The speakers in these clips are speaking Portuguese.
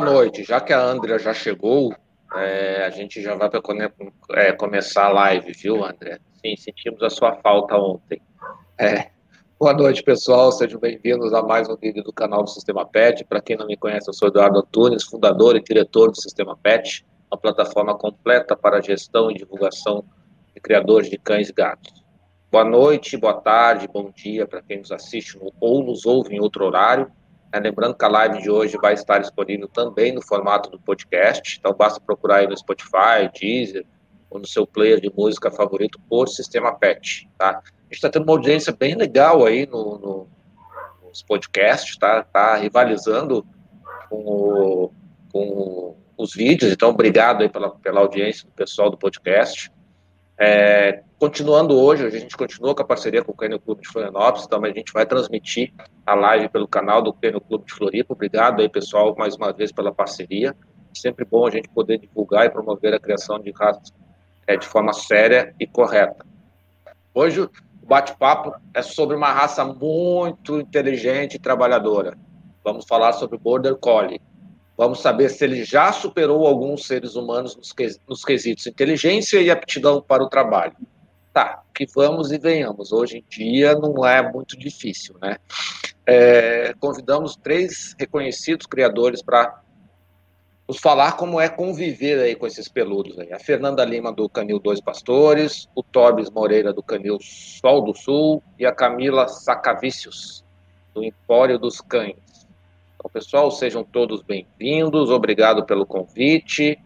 Boa noite. Já que a Andrea já chegou, é, a gente já vai é, começar a live, viu, André? Sim, sentimos a sua falta ontem. É. Boa noite, pessoal. Sejam bem-vindos a mais um vídeo do canal do Sistema PET. Para quem não me conhece, eu sou Eduardo Antunes, fundador e diretor do Sistema PET, uma plataforma completa para gestão e divulgação de criadores de cães e gatos. Boa noite, boa tarde, bom dia para quem nos assiste ou nos ouve em outro horário. É, lembrando que a live de hoje vai estar disponível também no formato do podcast, então basta procurar aí no Spotify, Deezer, ou no seu player de música favorito por Sistema PET, tá? A gente está tendo uma audiência bem legal aí no, no, nos podcasts, tá? Tá rivalizando com, o, com os vídeos, então obrigado aí pela, pela audiência do pessoal do podcast. É, continuando hoje, a gente continua com a parceria com o Canyon Clube de Florianópolis, então a gente vai transmitir a live pelo canal do Canyon Clube de Floripa. Obrigado aí, pessoal, mais uma vez pela parceria. Sempre bom a gente poder divulgar e promover a criação de raças é, de forma séria e correta. Hoje o bate-papo é sobre uma raça muito inteligente e trabalhadora. Vamos falar sobre o Border Collie. Vamos saber se ele já superou alguns seres humanos nos quesitos inteligência e aptidão para o trabalho. Tá, que vamos e venhamos. Hoje em dia não é muito difícil, né? É, convidamos três reconhecidos criadores para nos falar como é conviver aí com esses peludos aí. A Fernanda Lima do Canil Dois Pastores, o Torbes Moreira do Canil Sol do Sul e a Camila Sacavícios do Empório dos Cães. Então, pessoal, sejam todos bem-vindos, obrigado pelo convite.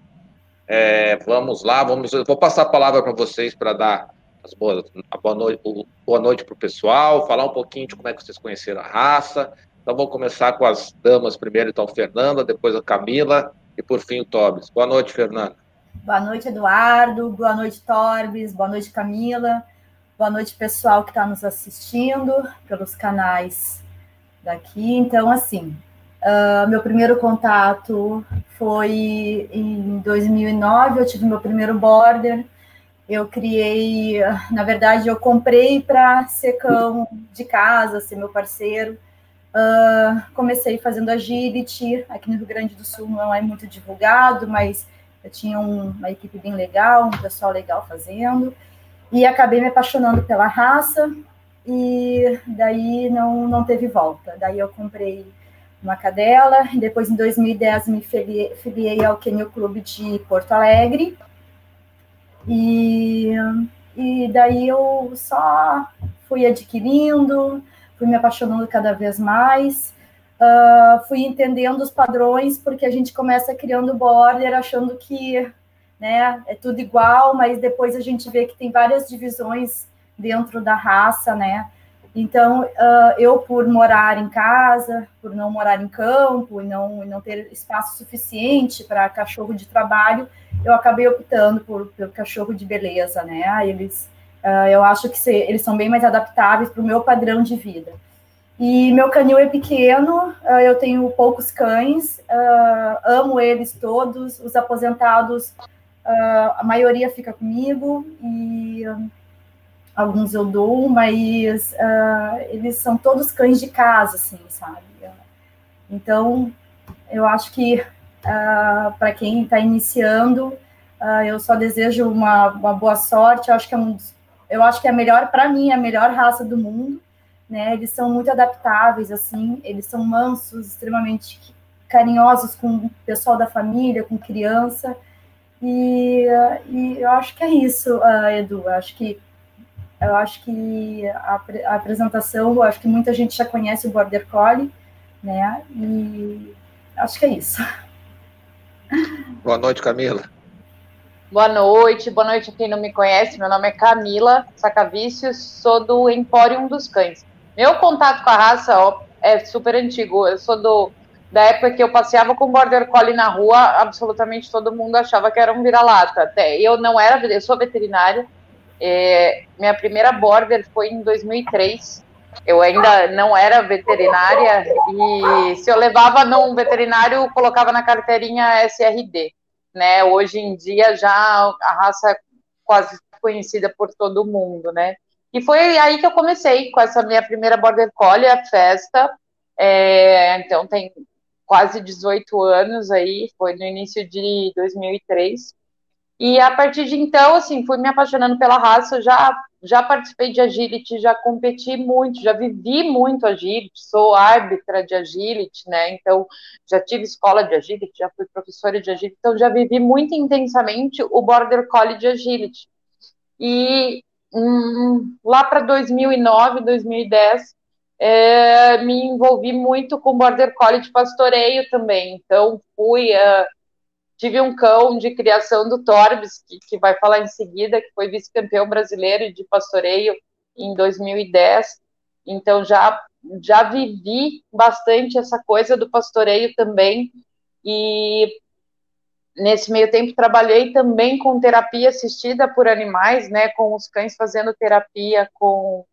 É, vamos lá, vamos. Vou passar a palavra para vocês para dar as boas, a boa noite, boa noite para o pessoal, falar um pouquinho de como é que vocês conheceram a raça. Então, vamos começar com as damas primeiro, então, Fernanda, depois a Camila e por fim o Torbes. Boa noite, Fernanda. Boa noite, Eduardo. Boa noite, Torbes. Boa noite, Camila. Boa noite, pessoal que está nos assistindo pelos canais daqui. Então, assim, Uh, meu primeiro contato foi em 2009, eu tive meu primeiro border. Eu criei, na verdade, eu comprei para ser cão de casa, ser meu parceiro. Uh, comecei fazendo agility, aqui no Rio Grande do Sul não é muito divulgado, mas eu tinha um, uma equipe bem legal, um pessoal legal fazendo, e acabei me apaixonando pela raça, e daí não, não teve volta. Daí eu comprei uma cadela. Depois, em 2010, me filiei, filiei ao Kenio Clube de Porto Alegre. E, e daí eu só fui adquirindo, fui me apaixonando cada vez mais. Uh, fui entendendo os padrões, porque a gente começa criando border achando que né, é tudo igual, mas depois a gente vê que tem várias divisões dentro da raça, né? Então, uh, eu, por morar em casa, por não morar em campo e não, não ter espaço suficiente para cachorro de trabalho, eu acabei optando por, pelo cachorro de beleza, né? Eles, uh, eu acho que se, eles são bem mais adaptáveis para o meu padrão de vida. E meu canil é pequeno, uh, eu tenho poucos cães, amo eles todos, os aposentados, a maioria fica comigo e alguns eu dou, mas uh, eles são todos cães de casa, assim, sabe? Então, eu acho que uh, para quem está iniciando, uh, eu só desejo uma, uma, boa sorte. Eu acho que é um, eu acho que é melhor para mim, é a melhor raça do mundo, né? Eles são muito adaptáveis, assim, eles são mansos, extremamente carinhosos com o pessoal da família, com criança. E, e eu acho que é isso, Edu. Eu acho que eu acho que a, a, apresentação, eu acho que muita gente já conhece o Border Collie, né? E acho que é isso. Boa noite, Camila. Boa noite, boa noite a quem não me conhece. Meu nome é Camila Sacavícios, sou do Empório dos Cães. Meu contato com a raça ó, é super antigo. Eu sou do, da época que eu passeava com Border Collie na rua, absolutamente todo mundo achava que era um vira-lata. Até eu não era, eu sou veterinária, é, minha primeira border foi em 2003. Eu ainda não era veterinária e se eu levava num veterinário, colocava na carteirinha SRD. Né? Hoje em dia já a raça é quase conhecida por todo mundo, né? E foi aí que eu comecei com essa minha primeira border collie, a festa. É, então tem quase 18 anos aí, foi no início de 2003. E a partir de então, assim, fui me apaixonando pela raça, já já participei de agility, já competi muito, já vivi muito agility, sou árbitra de agility, né? Então, já tive escola de agility, já fui professora de agility, então já vivi muito intensamente o Border Collie de agility. E hum, lá para 2009, 2010, é, me envolvi muito com Border Collie de pastoreio também. Então, fui. Uh, tive um cão de criação do Torbes, que, que vai falar em seguida, que foi vice-campeão brasileiro de pastoreio em 2010. Então, já, já vivi bastante essa coisa do pastoreio também. E nesse meio tempo trabalhei também com terapia assistida por animais, né, com os cães fazendo terapia com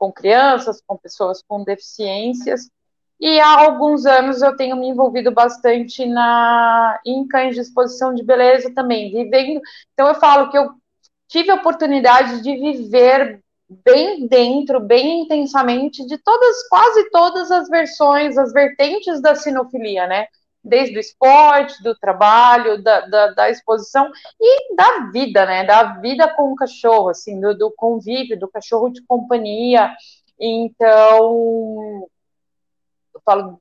com crianças, com pessoas com deficiências. E há alguns anos eu tenho me envolvido bastante na em cães de exposição de beleza também, vivendo. Então eu falo que eu tive a oportunidade de viver bem dentro, bem intensamente de todas, quase todas as versões, as vertentes da sinofilia, né? desde o esporte, do trabalho, da, da, da, exposição e da vida, né? Da vida com o cachorro, assim, do, do convívio, do cachorro de companhia. Então, falo,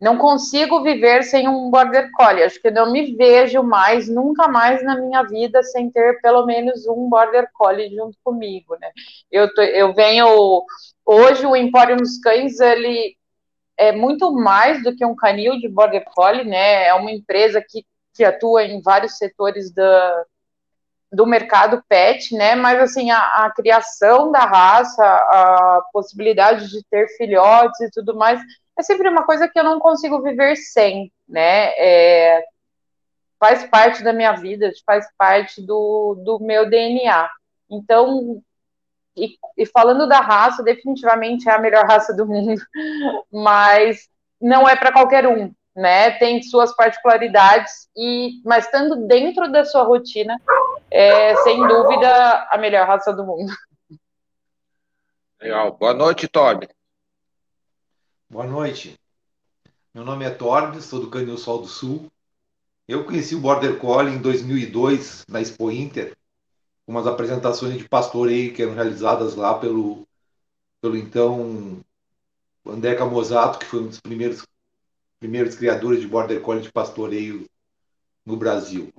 não consigo viver sem um border collie. Acho que não me vejo mais, nunca mais na minha vida, sem ter pelo menos um border collie junto comigo, né? Eu, tô, eu venho hoje o Empório dos Cães, ele é muito mais do que um canil de border collie, né? É uma empresa que, que atua em vários setores da, do mercado pet, né? Mas assim, a, a, criação da raça, a possibilidade de ter filhotes e tudo mais, é sempre uma coisa que eu não consigo viver sem, né? É, faz parte da minha vida, faz parte do, do meu DNA. Então, e, e, falando da raça, definitivamente é a melhor raça do mundo, mas não é para qualquer um, né? Tem suas particularidades e, mas estando dentro da sua rotina, é sem dúvida a melhor raça do mundo. Legal. Boa noite, Toby. Boa noite. Meu nome é Torbe, sou do Canil Sol do Sul. Eu conheci o Border Collie em 2002 na Expo Inter umas apresentações de pastoreio que eram realizadas lá pelo, pelo então André Camozato, que foi um dos primeiros, primeiros criadores de Border Collie de pastoreio no Brasil.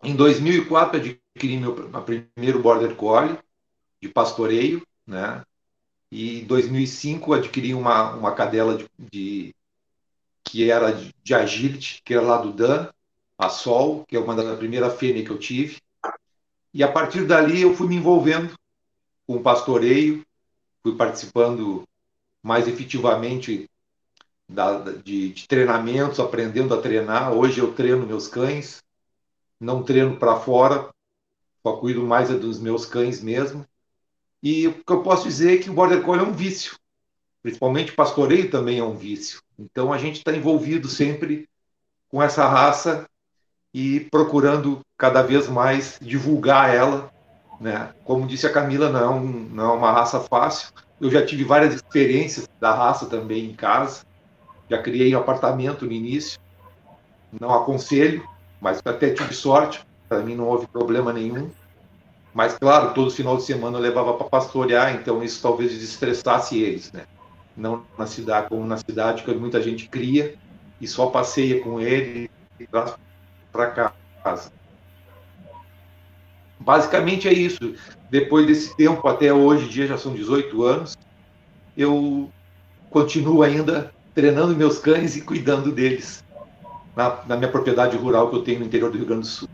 Em 2004 adquiri meu primeiro Border Collie de pastoreio, né? E em 2005 adquiri uma, uma cadela de, de que era de, de agility, que era lá do Dan, a Sol, que é uma das primeiras fêmeas que eu tive. E a partir dali eu fui me envolvendo com o pastoreio, fui participando mais efetivamente da, de, de, treinamentos, aprendendo a treinar. Hoje eu treino meus cães, não treino para fora, só cuido mais dos meus cães mesmo. E o que eu posso dizer é que o Border Collie é um vício, principalmente o pastoreio também é um vício. Então a gente está envolvido sempre com essa raça e procurando cada vez mais divulgar ela. Né? Como disse a Camila, não é, um, não é uma raça fácil. Eu já tive várias experiências da raça também em casa. Já criei um apartamento no início. Não aconselho, mas até tive sorte. Para mim não houve problema nenhum. Mas, claro, todo final de semana eu levava para pastorear, então isso talvez desestressasse eles. Né? Não na cidade, como na cidade, que muita gente cria e só passeia com ele para casa. Basicamente é isso. Depois desse tempo, até hoje dia, já são 18 anos, eu continuo ainda treinando meus cães e cuidando deles na, na minha propriedade rural que eu tenho no interior do Rio Grande do Sul.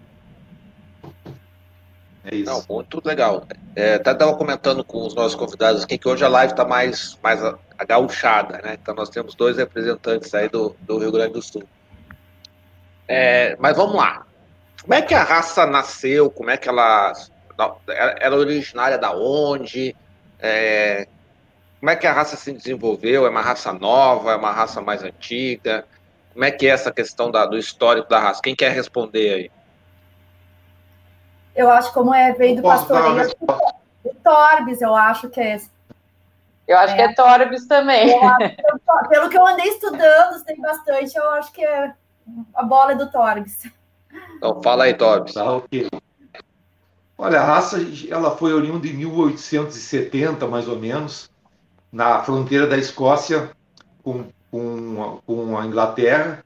É isso. Não, muito legal. É, até estava comentando com os nossos convidados aqui que hoje a live está mais, mais agauchada, né? Então nós temos dois representantes aí do, do Rio Grande do Sul. É, mas vamos lá. Como é que a raça nasceu? Como é que ela era originária da onde? É, como é que a raça se desenvolveu? É uma raça nova? É uma raça mais antiga? Como é que é essa questão da, do histórico da raça? Quem quer responder aí? Eu acho como é veio do pastoreio do Torbes, eu acho que é esse. Eu acho é. que é Torbis também. Eu, pelo que eu andei estudando, tem bastante, eu acho que é a bola é do Torbis. Então fala aí, Torbis. Tá, ok. Olha, a raça ela foi oriunda em 1870, mais ou menos, na fronteira da Escócia com, com, com a Inglaterra.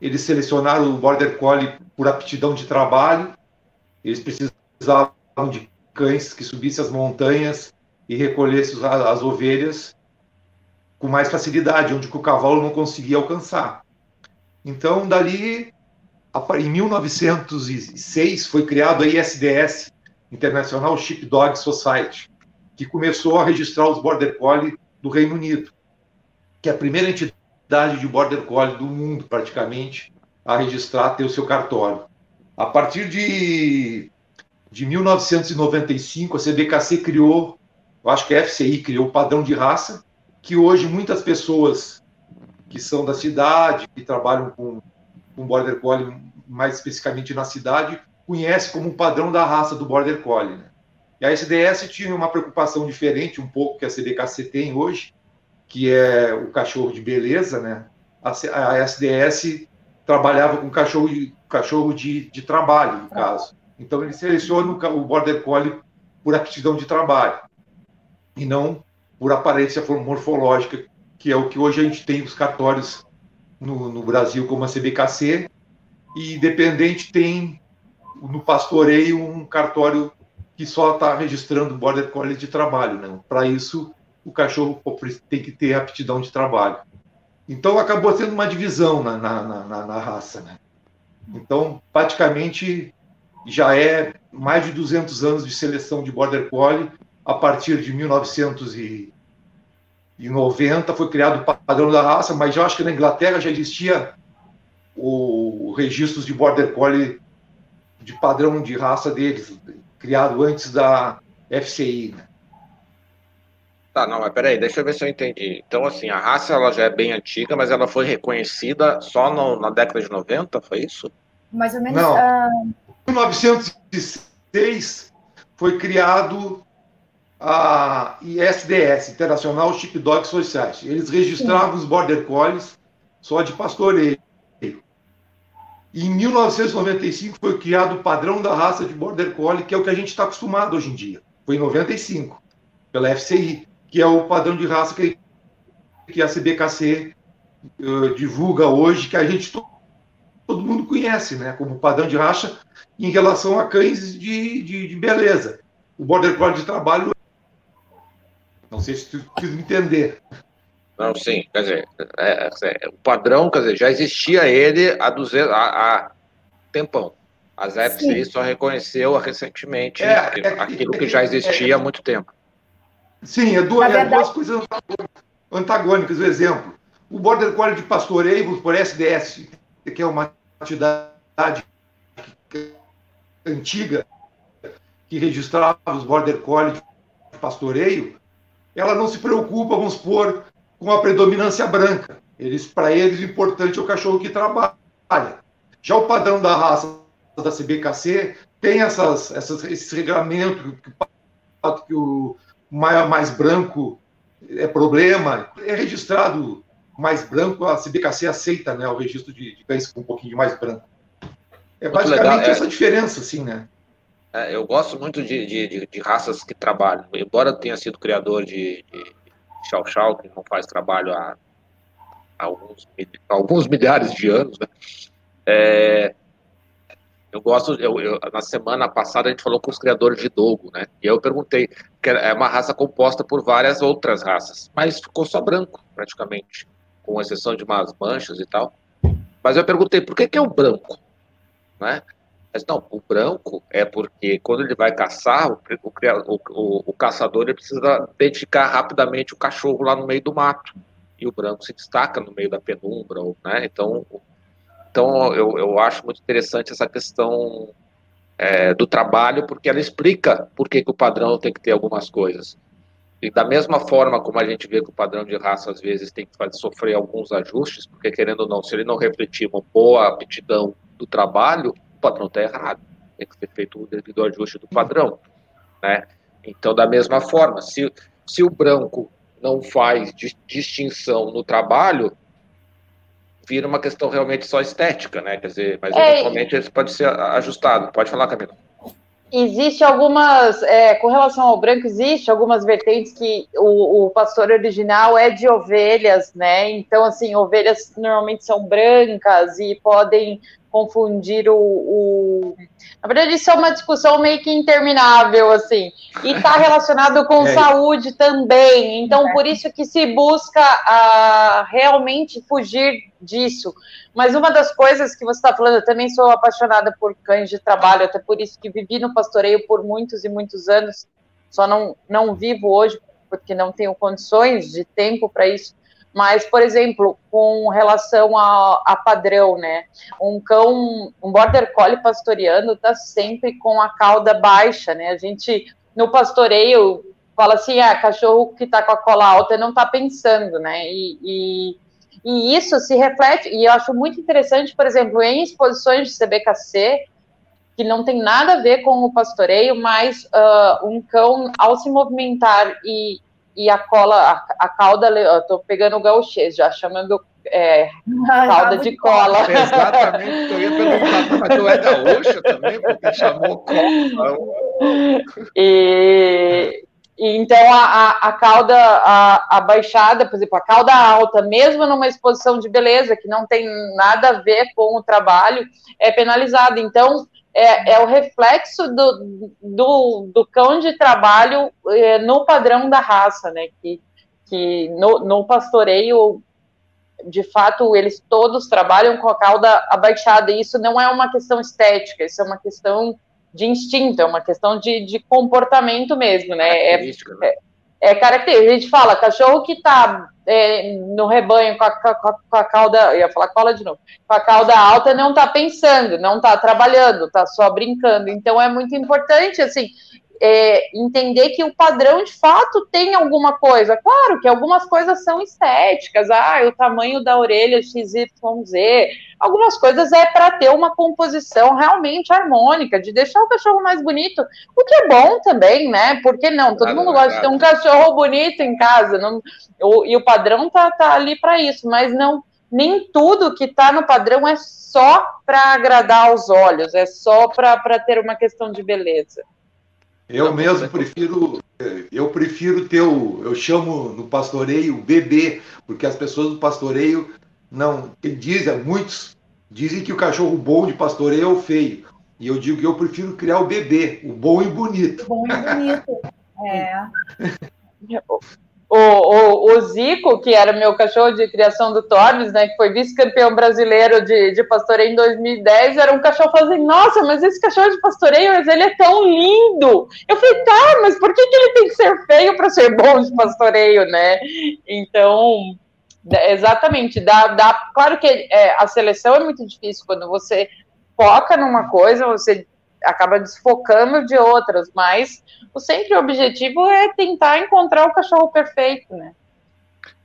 Eles selecionaram o Border Collie por aptidão de trabalho. Eles precisavam de cães que subissem as montanhas e recolhessem as ovelhas com mais facilidade, onde o cavalo não conseguia alcançar. Então, dali, em 1906, foi criado a ISDS, International Sheepdog Society, que começou a registrar os Border Collie do Reino Unido, que é a primeira entidade de Border Collie do mundo, praticamente, a registrar, ter o seu cartório. A partir de, de 1995, a CBKC criou, eu acho que a FCI criou o padrão de raça, que hoje muitas pessoas que são da cidade, que trabalham com, com Border Collie, mais especificamente na cidade, conhece como um padrão da raça do Border Collie. Né? E a SDS tinha uma preocupação diferente, um pouco que a CBKC tem hoje, que é o cachorro de beleza, né? A, SDS trabalhava com cachorro, cachorro de, de trabalho, no caso. Então ele seleciona o Border Collie por aptidão de trabalho e não por aparência morfológica, que é o que hoje a gente tem os cartórios no, no Brasil como a CBKC, e independente tem no pastoreio um cartório que só está registrando border collie de trabalho, né? Para isso o cachorro tem que ter aptidão de trabalho. Então acabou sendo uma divisão na, na, na, na raça, né? Então praticamente já é mais de 200 anos de seleção de border collie. A partir de 1990 foi criado o padrão da raça, mas já acho que na Inglaterra já existia o registros de border collie de padrão de raça deles, criado antes da FCI. Né? Tá, não, mas peraí, deixa eu ver se eu entendi. Então, assim, a raça ela já é bem antiga, mas ela foi reconhecida só no, na década de 90, foi isso? Mais ou menos. Não. Uh... Em 1906 foi criado a ISDS, International Sheepdog Society. Eles registravam Sim. os Border Collies só de pastoreio. E em 1995 foi criado o padrão da raça de Border Collie, que é o que a gente está acostumado hoje em dia. Foi em 95, pela FCI, que é o padrão de raça que, que a CBKC uh, eh, divulga hoje, que a gente todo, todo mundo conhece, né, como padrão de raça em relação a cães de, de, de beleza. O Border Collie de trabalho. Não sei se tu quis entender. Não, sim, quer dizer, é, é, o padrão, quer dizer, já existia ele há, 200, há, há tempão. As FCI só reconheceu recentemente é, é aquilo que já existia há muito tempo. Sim, é duas, é duas coisas antagônicas. O exemplo, o Border Collie de pastoreio por SDS, que é uma entidade antiga que registrava os Border Collie de pastoreio, ela não se preocupa, vamos supor, com a predominância branca. Eles, para eles, o importante é o cachorro que trabalha. Já o padrão da raça da CBKC tem essas, essas, esse regramento que, que o mais, mais branco é problema. É registrado mais branco, a CBKC aceita né, o registro de, de cães com um pouquinho de mais branco. É muito basicamente legal, é... essa diferença, assim, né? É, eu gosto muito de, de, de, raças que trabalham. Embora tenha sido criador de, de Chau Chau, que não faz trabalho há, há alguns, alguns milhares de anos, né? É, eu gosto, eu, eu, na semana passada a gente falou com os criadores de Dogo, né? E eu perguntei, que é uma raça composta por várias outras raças, mas ficou só branco, praticamente, com exceção de umas manchas e tal. Mas eu perguntei, por que, que é o branco? Né? Mas não, o branco é porque quando ele vai caçar, o, o, o, o caçador ele precisa identificar rapidamente o cachorro lá no meio do mato. E o branco se destaca no meio da penumbra, né? Então, então eu, eu acho muito interessante essa questão é, do trabalho, porque ela explica por que, que o padrão tem que ter algumas coisas. E da mesma forma como a gente vê que o padrão de raça às vezes tem que fazer, sofrer alguns ajustes, porque querendo ou não, se ele não refletir uma boa aptidão do trabalho, o padrão está errado. Tem que ser feito o devido ajuste do padrão. Né? Então, da mesma forma, se, se o branco não faz distinção no trabalho, vira uma questão realmente só estética, né? Quer dizer, mas é, eventualmente isso pode ser ajustado. Pode falar, Camila. Existe algumas, é, com relação ao branco, existe algumas vertentes que o, o, pastor original é de ovelhas, né? Então, assim, ovelhas normalmente são brancas e podem confundir o, o, Na verdade, isso é uma discussão meio que interminável, assim. E está relacionado com é. saúde também. Então, por isso que se busca a, realmente fugir disso. Mas uma das coisas que você está falando, eu também sou apaixonada por cães de trabalho, até por isso que vivi no pastoreio por muitos e muitos anos. Só não, não vivo hoje porque não tenho condições de tempo para isso mas, por exemplo, com relação a, a, padrão, né? Um cão, um border collie pastoreando está sempre com a cauda baixa, né? A gente, no pastoreio, fala assim, ah, cachorro que está com a cola alta não está pensando, né? E, e, e, isso se reflete, e eu acho muito interessante, por exemplo, em exposições de CBKC, que não tem nada a ver com o pastoreio, mas uh, um cão, ao se movimentar e, e a cola, a, a cauda, eu tô pegando o gauchês já, chamando é, cauda de cola. Exatamente, eu ia perguntar, mas tu é gaúcha também, porque chamou cola. E, e então a, a, a cauda a, a, baixada, por exemplo, a cauda alta, mesmo numa exposição de beleza que não tem nada a ver com o trabalho, é penalizada. Então, é, é o reflexo do, do, do cão de trabalho é, no padrão da raça, né? Que, que no, no pastoreio, de fato, eles todos trabalham com a cauda abaixada, e isso não é uma questão estética, isso é uma questão de instinto, é uma questão de, de comportamento mesmo, né? É, né? É, característica. A gente fala, cachorro que está é, no rebanho com a, com, a, com a, cauda, ia falar cola de novo, com a cauda alta, não está pensando, não está trabalhando, está só brincando. Então é muito importante, assim, é, entender que o padrão de fato tem alguma coisa. Claro que algumas coisas são estéticas, ah, o tamanho da orelha XYZ. Algumas coisas é para ter uma composição realmente harmônica, de deixar o cachorro mais bonito, o que é bom também, né? Porque não? Todo mundo gosta de ter um cachorro bonito em casa, não, o, e o padrão tá, tá ali para isso, mas não. Nem tudo que está no padrão é só para agradar aos olhos, é só para ter uma questão de beleza. Eu mesmo prefiro, eu prefiro ter o, eu chamo no pastoreio bebê, porque as pessoas do pastoreio não, dizem, muitos dizem que o cachorro bom de pastoreio é o feio. E eu digo que eu prefiro criar o bebê, o bom e bonito. O bom e bonito. É. O, o, o, Zico, que era meu cachorro de criação do Torres, né, que foi vice-campeão brasileiro de, de pastoreio em 2010, era um cachorro falando nossa, mas esse cachorro de pastoreio, mas ele é tão lindo. Eu falei, tá, mas por que, que ele tem que ser feio para ser bom de pastoreio, né? Então, exatamente, dá, dá, claro que é, a seleção é muito difícil quando você foca numa coisa, você acaba desfocando de outras, mas o sempre o objetivo é tentar encontrar o cachorro perfeito, né?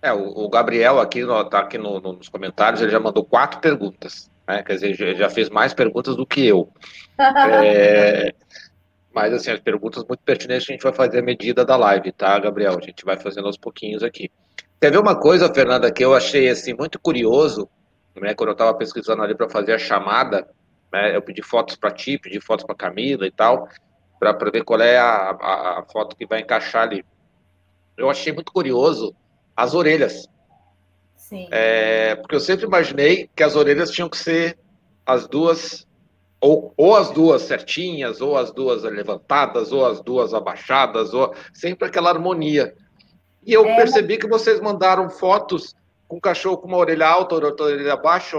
É, o, o Gabriel aqui, no, tá aqui no, no, nos comentários, ele já mandou quatro perguntas, né? Quer dizer, já, já fez mais perguntas do que eu. é, mas, assim, as perguntas muito pertinentes a gente vai fazer a medida da live, tá, Gabriel? A gente vai fazendo aos pouquinhos aqui. Quer ver uma coisa, Fernanda, que eu achei, assim, muito curioso, né? Quando eu estava pesquisando ali para fazer a chamada, né? Eu pedi fotos para ti, pedi fotos para Camila e tal, para ver qual é a, a, a, foto que vai encaixar ali. Eu achei muito curioso as orelhas. Sim. É, porque eu sempre imaginei que as orelhas tinham que ser as duas, ou, ou as duas certinhas, ou as duas levantadas, ou as duas abaixadas, ou sempre aquela harmonia. E eu é, percebi que vocês mandaram fotos com o cachorro com uma orelha alta, outra orelha baixa,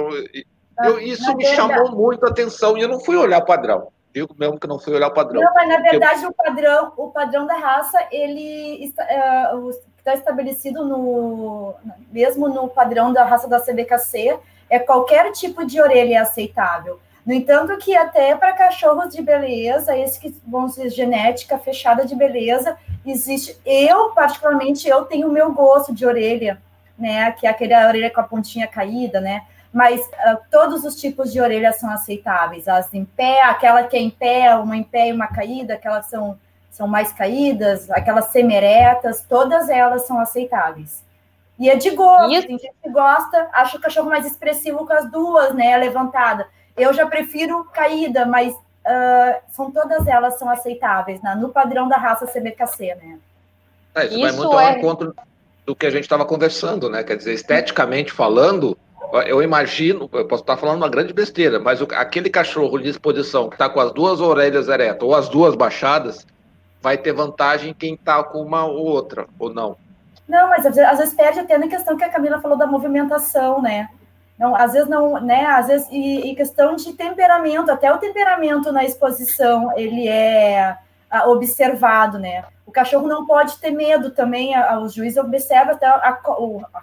eu, isso me chamou muito a atenção e eu não fui olhar o padrão. Digo mesmo que não fui olhar o padrão. Não, mas na verdade eu... o padrão, o padrão da raça, ele está, é, está estabelecido no mesmo no padrão da raça da CBKC, é qualquer tipo de orelha é aceitável. No entanto, que até para cachorros de beleza, esses que vão ser genética fechada de beleza, existe. Eu, particularmente, eu tenho o meu gosto de orelha, né? Que é aquele orelha com a pontinha caída, né? Mas uh, todos os tipos de orelhas são aceitáveis. As em pé, aquela que é em pé, uma em pé e uma caída, aquelas são, são mais caídas, aquelas semeretas, todas elas são aceitáveis. E é de gosto, Isso. tem gente que gosta, acha o cachorro mais expressivo com as duas, né, levantada. Eu já prefiro caída, mas uh, são todas elas são aceitáveis, né, no padrão da raça CBKC, né. É, isso, isso vai muito é... ao encontro do que a gente estava conversando, né, quer dizer, esteticamente falando, eu imagino, eu posso estar falando uma grande besteira, mas o, aquele cachorro de exposição que está com as duas orelhas eretas ou as duas baixadas, vai ter vantagem quem está com uma ou outra, ou não? Não, mas às vezes, às vezes perde até na questão que a Camila falou da movimentação, né? Não, às vezes não, né? Às vezes, e, e questão de temperamento, até o temperamento na exposição, ele é a, observado, né? O cachorro não pode ter medo também, a, a, os juízes observam até a,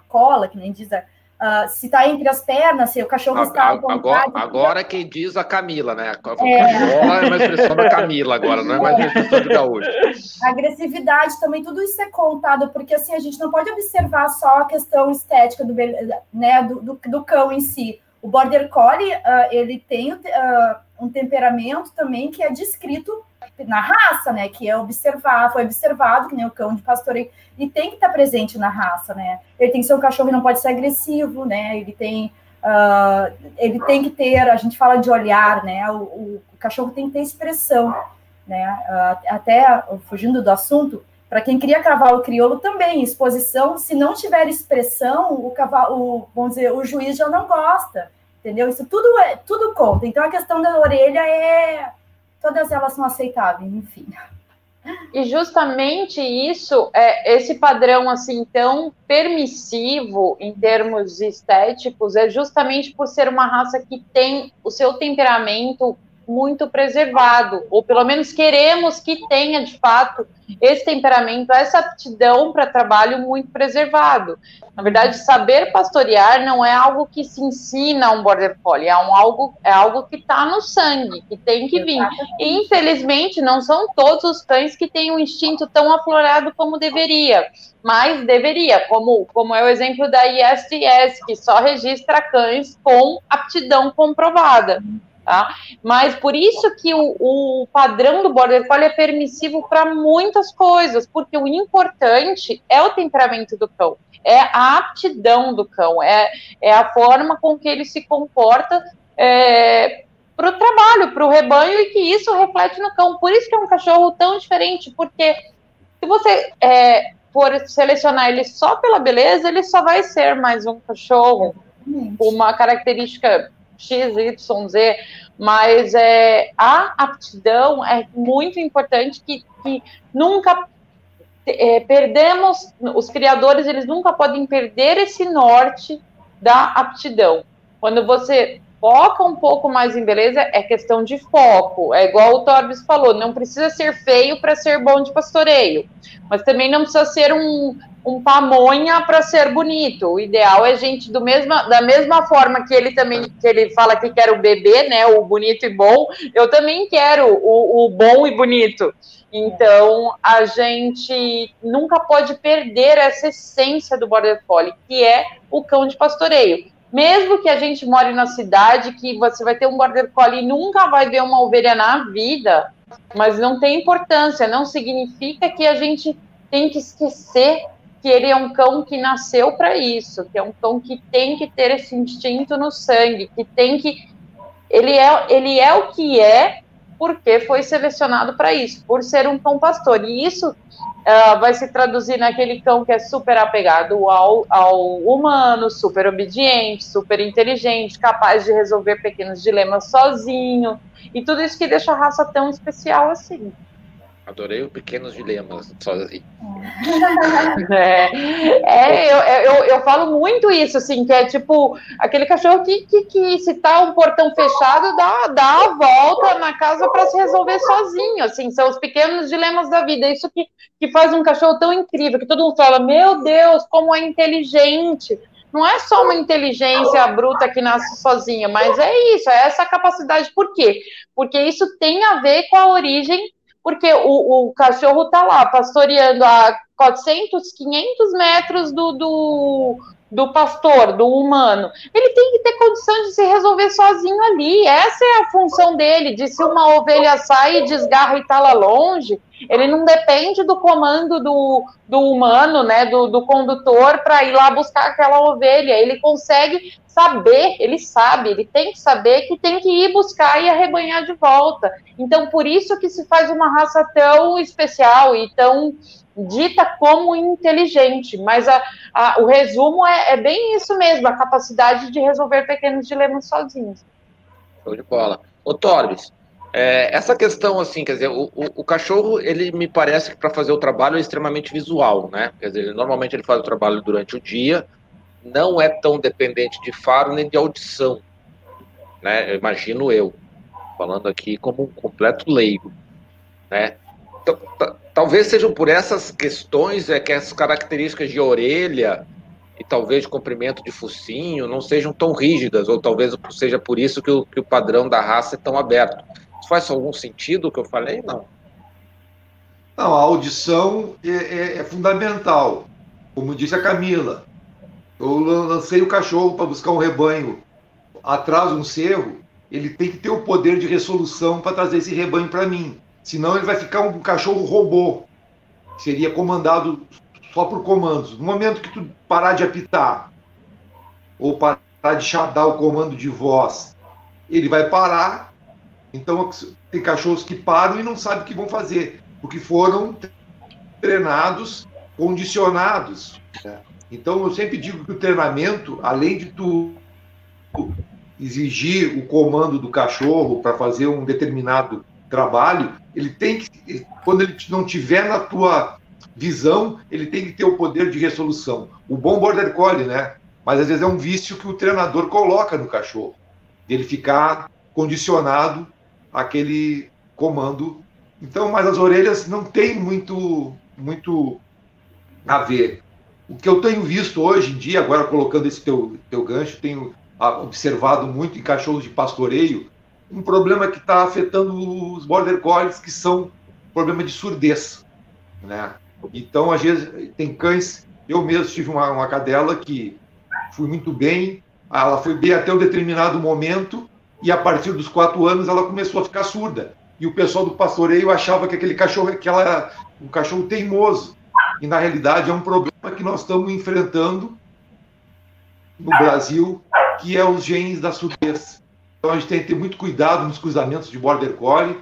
cola, que nem diz a Uh, se está entre as pernas, se o cachorro está agora, agora quem diz a Camila, né? A é. é uma expressão da Camila agora, não é mais uma expressão de gaúcho. Agressividade também, tudo isso é contado, porque assim, a gente não pode observar só a questão estética do, né, do, do, do cão em si. O Border Collie, uh, ele tem uh, um temperamento também que é descrito na raça, né? Que é observar, foi observado que nem o cão de pastoreio, e tem que estar presente na raça, né? Ele tem que ser um cachorro e não pode ser agressivo, né? Ele tem, uh, ele tem que ter, a gente fala de olhar, né? O, o, o cachorro tem que ter expressão, né? Uh, até fugindo do assunto, para quem cria cavalo crioulo também, exposição, se não tiver expressão, o cavalo, o, vamos dizer, o juiz já não gosta, entendeu? Isso tudo é, tudo conta. Então a questão da orelha é todas elas são aceitáveis, enfim. E justamente isso, é, esse padrão assim tão permissivo em termos estéticos, é justamente por ser uma raça que tem o seu temperamento muito preservado, ou pelo menos queremos que tenha de fato esse temperamento, essa aptidão para trabalho muito preservado. Na verdade, saber pastorear não é algo que se ensina a um border collie, é um algo é algo que está no sangue, que tem que vir. E, infelizmente, não são todos os cães que têm um instinto tão aflorado como deveria, mas deveria, como como é o exemplo da ISDS, que só registra cães com aptidão comprovada. Tá? Mas por isso que o, o padrão do Border Collie é permissivo para muitas coisas, porque o importante é o temperamento do cão, é a aptidão do cão, é, é a forma com que ele se comporta é, para o trabalho, para o rebanho, e que isso reflete no cão. Por isso que é um cachorro tão diferente, porque se você é, for selecionar ele só pela beleza, ele só vai ser mais um cachorro, uma característica X, Y, Z, mas é, a aptidão é muito importante que, que nunca é, perdemos, os criadores eles nunca podem perder esse norte da aptidão. Quando você foca um pouco mais em beleza, é questão de foco. É igual o Torbis falou, não precisa ser feio para ser bom de pastoreio, mas também não precisa ser um, um pamonha para ser bonito. O ideal é gente do mesma, da mesma forma que ele também que ele fala que quer o bebê, né, o bonito e bom, eu também quero o, o bom e bonito. Então, a gente nunca pode perder essa essência do Border Collie, que é o cão de pastoreio. Mesmo que a gente more na cidade, que você vai ter um Border Collie e nunca vai ver uma ovelha na vida, mas não tem importância, não significa que a gente tem que esquecer que ele é um cão que nasceu para isso, que é um cão que tem que ter esse instinto no sangue, que tem que ele é ele é o que é porque foi selecionado para isso, por ser um cão pastor. E isso uh, vai se traduzir naquele cão que é super apegado ao, ao humano, super obediente, super inteligente, capaz de resolver pequenos dilemas sozinho, e tudo isso que deixa a raça tão especial assim. Adorei o Pequenos Dilemas, sozinho. É, é eu, eu, eu, falo muito isso, assim, que é tipo aquele cachorro que, que, que se tá um portão fechado, dá, dá a volta na casa para se resolver sozinho, assim, são os pequenos dilemas da vida. Isso que, que faz um cachorro tão incrível, que todo mundo fala, meu Deus, como é inteligente. Não é só uma inteligência bruta que nasce sozinha, mas é isso, é essa capacidade. Por quê? Porque isso tem a ver com a origem porque o, o cachorro está lá pastoreando a 400, 500 metros do, do, do pastor, do humano. Ele tem que ter condição de se resolver sozinho ali. Essa é a função dele, de se uma ovelha sai e desgarra e está lá longe, ele não depende do comando do, do humano, né, do, do condutor, para ir lá buscar aquela ovelha. Ele consegue saber, ele sabe, ele tem que saber que tem que ir buscar e arrebanhar de volta. Então, por isso que se faz uma raça tão especial e tão dita como inteligente, mas a, a, o resumo é, é, bem isso mesmo, a capacidade de resolver pequenos dilemas sozinhos. Show de bola. Ô Torbes, é, essa questão assim, quer dizer, o, o, o cachorro, ele me parece que para fazer o trabalho é extremamente visual, né? Quer dizer, ele, normalmente ele faz o trabalho durante o dia, não é tão dependente de faro nem de audição, né? Eu imagino eu, falando aqui como um completo leigo, né? Talvez sejam por essas questões é que as características de orelha e talvez de comprimento de focinho não sejam tão rígidas, ou talvez seja por isso que o, que o padrão da raça é tão aberto. Isso faz algum sentido o que eu falei? Não. Não, a audição é, é, é fundamental. Como disse a Camila, eu lancei o cachorro para buscar um rebanho atrás de um cerro, ele tem que ter o poder de resolução para trazer esse rebanho para mim. Senão ele vai ficar um cachorro robô. Seria comandado só por comandos. No momento que tu parar de apitar ou parar de dar o comando de voz, ele vai parar. Então tem cachorros que param e não sabem o que vão fazer, porque foram treinados, condicionados. Então eu sempre digo que o treinamento, além de tu exigir o comando do cachorro para fazer um determinado trabalho, ele tem que, quando ele não tiver na tua visão, ele tem que ter o poder de resolução. O bom border collie, né? Mas às vezes é um vício que o treinador coloca no cachorro, ele ficar condicionado àquele comando. Então, mas as orelhas não tem muito muito a ver. O que eu tenho visto hoje em dia, agora colocando esse teu, teu gancho, tenho observado muito em cachorros de pastoreio, um problema que está afetando os border collies, que são problema de surdez, né? Então, às vezes, tem cães. Eu mesmo tive uma, uma cadela que fui muito bem, ela foi bem até um determinado momento, e a partir dos quatro anos ela começou a ficar surda. E o pessoal do pastoreio achava que aquele cachorro que ela era um cachorro teimoso. E na realidade é um problema que nós estamos enfrentando no Brasil, que é os genes da surdez. Então a gente tem que ter muito cuidado nos cruzamentos de border collie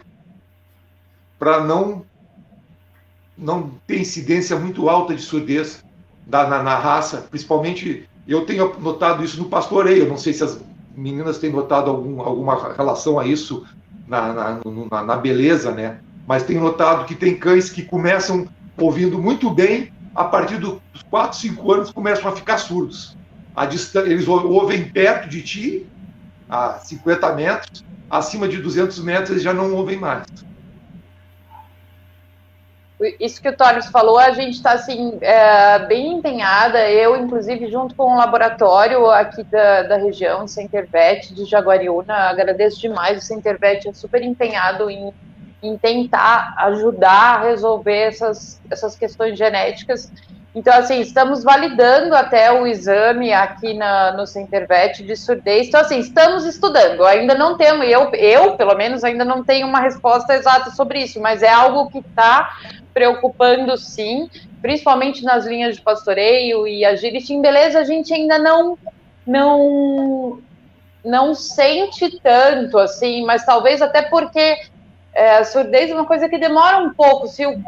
para não não ter incidência muito alta de surdez da, na, na, raça, principalmente eu tenho notado isso no pastoreio, não sei se as meninas têm notado algum, alguma relação a isso na, na, na, na beleza, né? Mas tenho notado que tem cães que começam ouvindo muito bem, a partir dos 4, 5 anos começam a ficar surdos. A eles ouvem perto de ti, a 50 metros, acima de 200 metros eles já não ouvem mais. Isso que o Torres falou, a gente está assim, é, bem empenhada, eu, inclusive, junto com o laboratório aqui da, da região, Centervet, de Jaguariúna, agradeço demais, o Centervet é super empenhado em, em tentar ajudar a resolver essas, essas questões genéticas então, assim, estamos validando até o exame aqui na, no Centervet de surdez. Então, assim, estamos estudando. Ainda não temos, eu, eu, pelo menos, ainda não tenho uma resposta exata sobre isso, mas é algo que está preocupando, sim, principalmente nas linhas de pastoreio e agility. Em beleza, a gente ainda não, não, não sente tanto, assim, mas talvez até porque é, a surdez é uma coisa que demora um pouco. Se o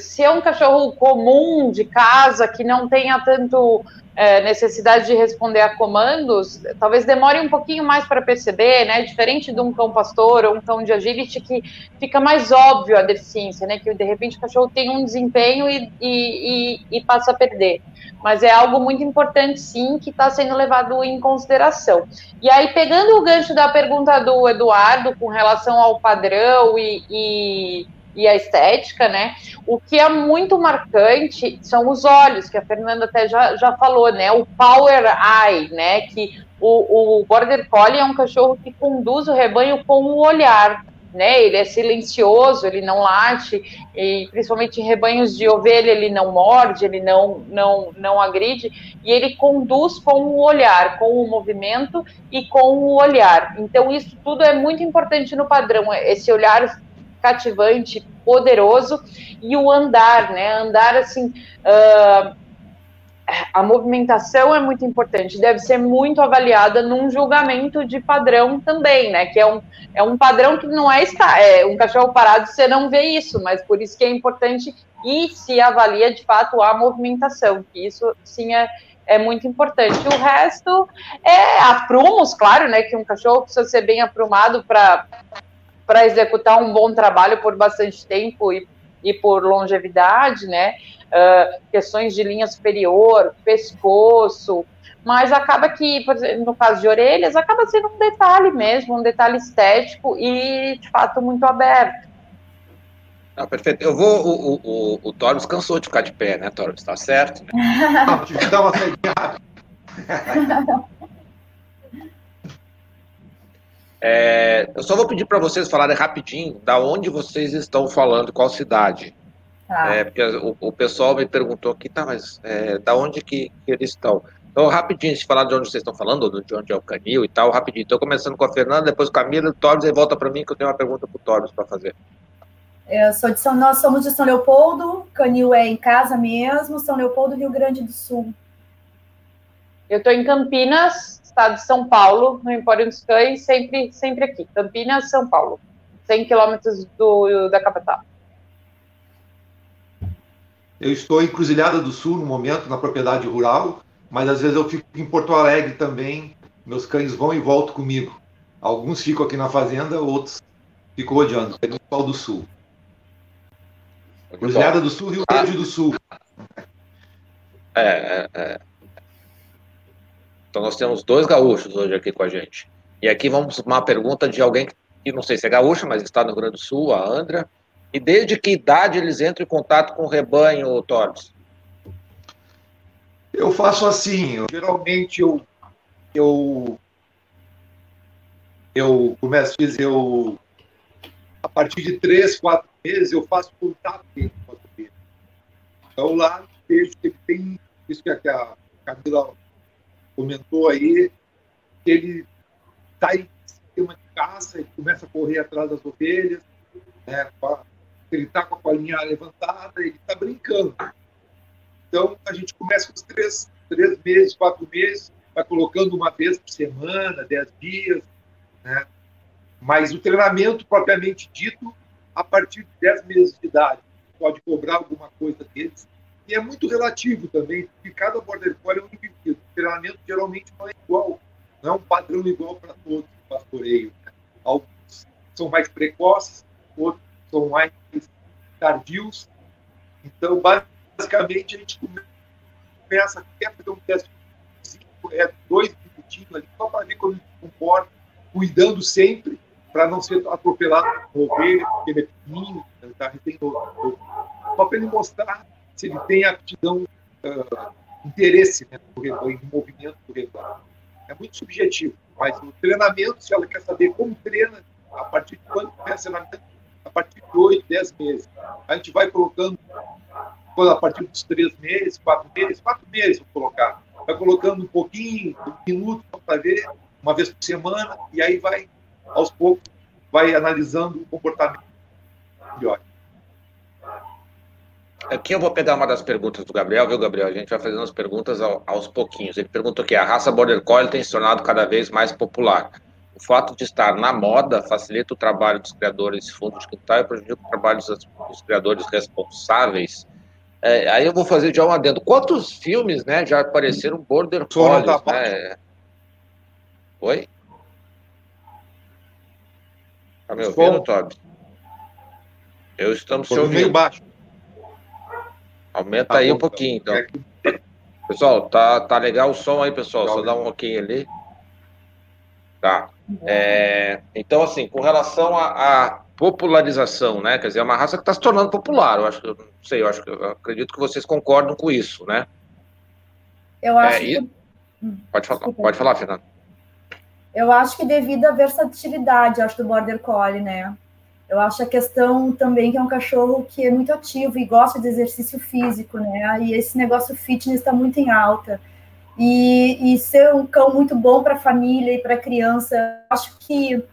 se é um cachorro comum de casa que não tenha tanto é, necessidade de responder a comandos, talvez demore um pouquinho mais para perceber, né? Diferente de um cão pastor ou um cão de agility que fica mais óbvio a deficiência, né? Que de repente o cachorro tem um desempenho e, e, e, e passa a perder. Mas é algo muito importante, sim, que está sendo levado em consideração. E aí, pegando o gancho da pergunta do Eduardo com relação ao padrão e e a estética, né? O que é muito marcante são os olhos, que a Fernanda até já, já falou, né? O power eye, né? Que o, o Border Collie é um cachorro que conduz o rebanho com o olhar, né? Ele é silencioso, ele não late, e principalmente em rebanhos de ovelha ele não morde, ele não, não, não agride, e ele conduz com o olhar, com o movimento e com o olhar. Então isso tudo é muito importante no padrão, esse olhar cativante, poderoso, e o andar, né? Andar assim. Uh, a movimentação é muito importante, deve ser muito avaliada num julgamento de padrão também, né? Que é um, é um padrão que não é, está, é um cachorro parado, você não vê isso, mas por isso que é importante e se avalia de fato a movimentação, que isso sim é, é muito importante. O resto é aprumos, claro, né? Que um cachorro precisa ser bem aprumado para para executar um bom trabalho por bastante tempo e, e por longevidade, né? Uh, questões de linha superior, pescoço, mas acaba que, por exemplo, no caso de orelhas, acaba sendo um detalhe mesmo, um detalhe estético e, de fato, muito aberto. Ah, perfeito. Eu vou. O, o, o, o Torres cansou de ficar de pé, né, Torres? Tá certo? Né? Não, tive que dar uma saída. É, eu só vou pedir para vocês falarem rapidinho da onde vocês estão falando, qual cidade. Ah. É, porque o, o, pessoal me perguntou aqui, tá, mas é, da onde que, que, eles estão? Então, rapidinho, se falar de onde vocês estão falando, de onde é o Canil e tal, rapidinho. Estou começando com a Fernanda, depois com a Camila, o Torres, e volta para mim que eu tenho uma pergunta para o Torres para fazer. Eu sou de São, nós somos de São Leopoldo, Canil é em casa mesmo, São Leopoldo, Rio Grande do Sul. Eu estou em Campinas, estado de São Paulo, no Empório dos Cães, sempre, sempre aqui. Campinas, São Paulo. 100 quilômetros do, da capital. Eu estou em Cruzilhada do Sul, no momento, na propriedade rural, mas às vezes eu fico em Porto Alegre também. Meus cães vão e voltam comigo. Alguns ficam aqui na fazenda, outros ficam rodeando. É Pau do Sul. Cruzilhada do Sul, Rio Grande do Sul. É, é, é. Então nós temos dois gaúchos hoje aqui com a gente. E aqui vamos uma pergunta de alguém que não sei se é gaúcha, mas está no Rio Grande do Sul, a Andra. E desde que idade eles entram em contato com o rebanho, Torres? Eu faço assim, eu, geralmente eu, eu eu começo a dizer, eu, a partir de três, quatro meses, eu faço contato com a Então lá vejo que tem isso que a Camila comentou aí, ele em sistema de caça, ele começa a correr atrás das ovelhas, né, ele está com a colinha levantada, ele está brincando. Então, a gente começa com os três, três meses, quatro meses, vai colocando uma vez por semana, dez dias, né? Mas o treinamento propriamente dito, a partir de dez meses de idade, pode cobrar alguma coisa deles e é muito relativo também, porque cada border collie é um indivíduo. O treinamento geralmente não é igual, não é um padrão igual para todos o pastoreio. Né? Alguns são mais precoces, outros são mais tardios. Então, basicamente, a gente começa, quer fazer um teste é dois minutinhos ali, só para ver como ele se comporta, cuidando sempre para não ser atropelado por ovelha, porque ele é pequenininho, tá? ele tem só para ele mostrar se ele tem aptidão, uh, interesse né, no no movimento do rebanho. É muito subjetivo, mas o treinamento, se ela quer saber como treina, a partir de quando começa treinamento, a partir de 8, 10 meses. A gente vai colocando, a partir dos 3 meses, 4 meses, 4 meses vou colocar. Vai colocando um pouquinho, um minuto para ver, uma vez por semana, e aí vai, aos poucos, vai analisando o comportamento melhor. Aqui eu vou pegar uma das perguntas do Gabriel, viu, Gabriel? A gente vai fazendo as perguntas aos pouquinhos. Ele perguntou que a raça Border Collie tem se tornado cada vez mais popular. O fato de estar na moda facilita o trabalho dos criadores de fundos de quintal e prejudica o trabalho dos criadores responsáveis. É, aí eu vou fazer já um adendo. Quantos filmes né, já apareceram Border Collie? Né? Oi? Tá me ouvindo, Toby? Eu estamos se ouvindo. Meio baixo. Aumenta tá aí bom, um pouquinho, então. Pessoal, tá, tá legal o som aí, pessoal. Só dá um ok ali. Tá. É, então, assim, com relação à popularização, né? Quer dizer, é uma raça que está se tornando popular. Eu acho que, eu não sei, eu acho que eu acredito que vocês concordam com isso, né? Eu acho é, que... Pode falar, pode falar, Fernando. Eu acho que devido à versatilidade, acho, do Border Collie, né? Eu acho a questão também que é um cachorro que é muito ativo e gosta de exercício físico, né? E esse negócio fitness está muito em alta. E, e, ser um cão muito bom para a família e para a criança, acho que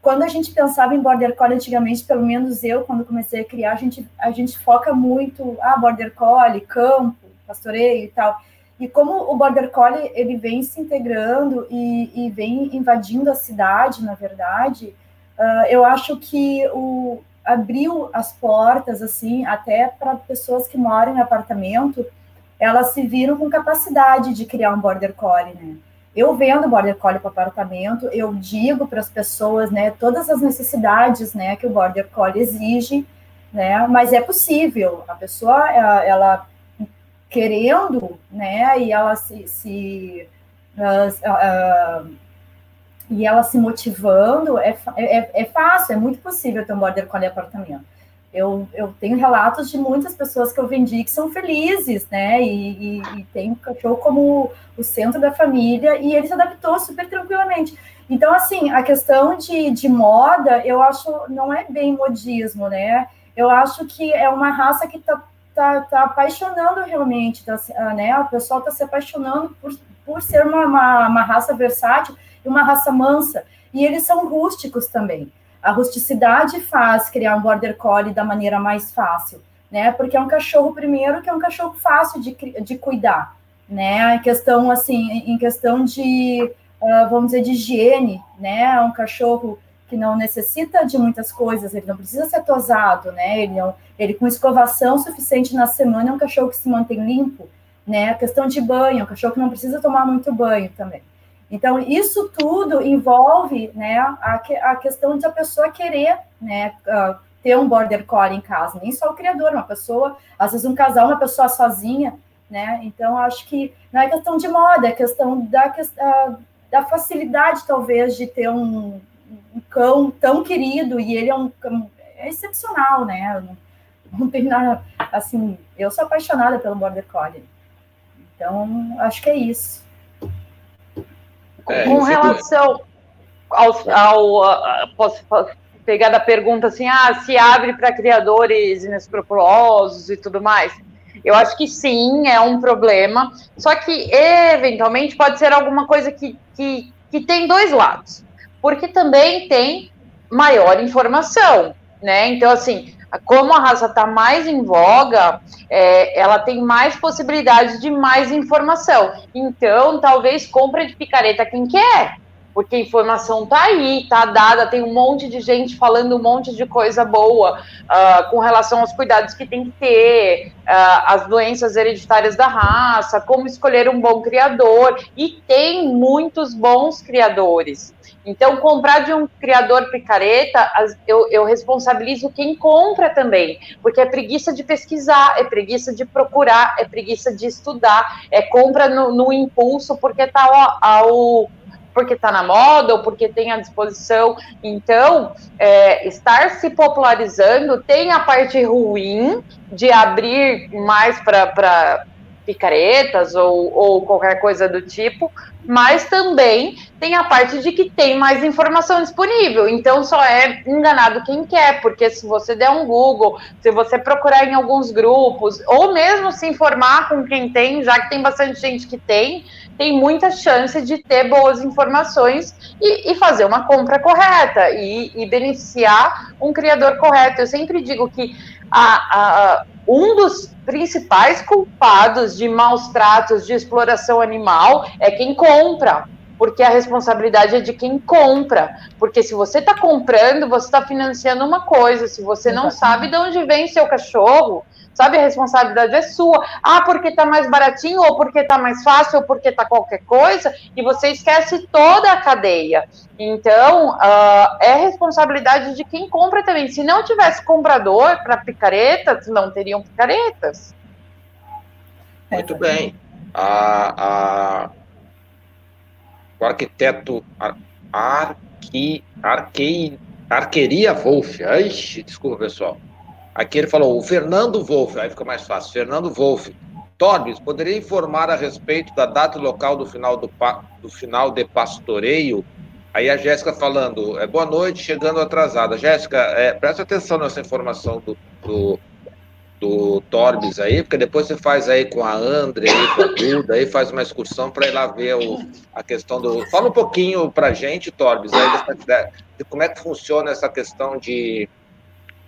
quando a gente pensava em Border Collie antigamente, pelo menos eu, quando comecei a criar, a gente, a gente foca muito, ah, Border Collie, campo, pastoreio e tal. E como o Border Collie, ele vem se integrando e, e vem invadindo a cidade, na verdade, uh, eu acho que o, abriu as portas, assim, até para pessoas que moram em apartamento, elas se viram com capacidade de criar um Border Collie, né? Eu vendo Border Collie para apartamento, eu digo para as pessoas, né, todas as necessidades, né, que o Border Collie exige, né, mas é possível. A pessoa, ela, ela querendo, né, e ela se, se uh, uh, e ela se motivando, é, é, é fácil, é muito possível ter um border collie apartamento. Eu, eu tenho relatos de muitas pessoas que eu vendi que são felizes, né? E, e, e tem o cachorro como o centro da família e ele se adaptou super tranquilamente. Então, assim, a questão de, de moda, eu acho, não é bem modismo, né? Eu acho que é uma raça que está tá, tá apaixonando realmente, tá, né? O pessoal está se apaixonando por, por ser uma, uma, uma raça versátil uma raça mansa. E eles são rústicos também. A rusticidade faz criar um border collie da maneira mais fácil, né? Porque é um cachorro primeiro que é um cachorro fácil de, de cuidar, né? Em questão assim, em questão de uh, vamos dizer de higiene, né? É um cachorro que não necessita de muitas coisas, ele não precisa ser tosado, né? Ele, não, ele com escovação suficiente na semana é um cachorro que se mantém limpo, né? A questão de banho, é um cachorro que não precisa tomar muito banho também. Então, isso tudo envolve, né, a, a questão de a pessoa querer, né, uh, ter um border collie em casa, nem só o criador, uma pessoa, às vezes um casal, uma pessoa sozinha, né? Então, acho que não é questão de moda, é questão da, uh, da facilidade, talvez, de ter um, um cão tão querido e ele é um cão é excepcional, né? Não, não tem nada assim. Eu sou apaixonada pelo border collie, então acho que é isso. É, Com relação ao, ao posso, posso pegar da pergunta assim, ah, se abre para criadores inescrupulosos e tudo mais. Eu acho que sim, é um problema. Só que, eventualmente, pode ser alguma coisa que, que, que tem dois lados porque também tem maior informação, né? Então, assim, como a raça está mais em voga, é, ela tem mais possibilidades de mais informação. Então, talvez compra de picareta quem quer, porque a informação tá aí, tá dada, tem um monte de gente falando um monte de coisa boa uh, com relação aos cuidados que tem que ter, uh, as doenças hereditárias da raça, como escolher um bom criador, e tem muitos bons criadores. Então, comprar de um criador picareta, eu, eu, responsabilizo quem compra também, porque é preguiça de pesquisar, é preguiça de procurar, é preguiça de estudar, é compra no, no impulso porque está ao, ao porque está na moda ou porque tem à disposição. Então, é, estar se popularizando tem a parte ruim de abrir mais para picaretas ou, ou qualquer coisa do tipo, mas também tem a parte de que tem mais informação disponível. Então só é enganado quem quer, porque se você der um Google, se você procurar em alguns grupos, ou mesmo se informar com quem tem, já que tem bastante gente que tem, tem muita chance de ter boas informações e, e fazer uma compra correta e, e, beneficiar um criador correto. Eu sempre digo que a, a um dos principais culpados de maus tratos, de exploração animal, é quem compra. Porque a responsabilidade é de quem compra. Porque se você está comprando, você está financiando uma coisa. Se você não sabe de onde vem seu cachorro, sabe? A responsabilidade é sua. Ah, porque tá mais baratinho, ou porque tá mais fácil, ou porque tá qualquer coisa, e você esquece toda a cadeia. Então, uh, é responsabilidade de quem compra também. Se não tivesse comprador para picaretas, não teriam picaretas. Muito bem. A, a, o arquiteto ar, arqui, arquei, Arqueria Wolf. Ixi, desculpa, pessoal. Aqui ele falou, o Fernando Wolff, aí fica mais fácil, Fernando Wolff. Torbis, poderia informar a respeito da data e local do final, do, do final de pastoreio? Aí a Jéssica falando, é, boa noite, chegando atrasada. Jéssica, é, presta atenção nessa informação do, do, do aí, porque depois você faz aí com a André, aí com a Duda, aí faz uma excursão para ir lá ver o, a questão do. Fala um pouquinho para gente, Torbis, aí dessa, de como é que funciona essa questão de,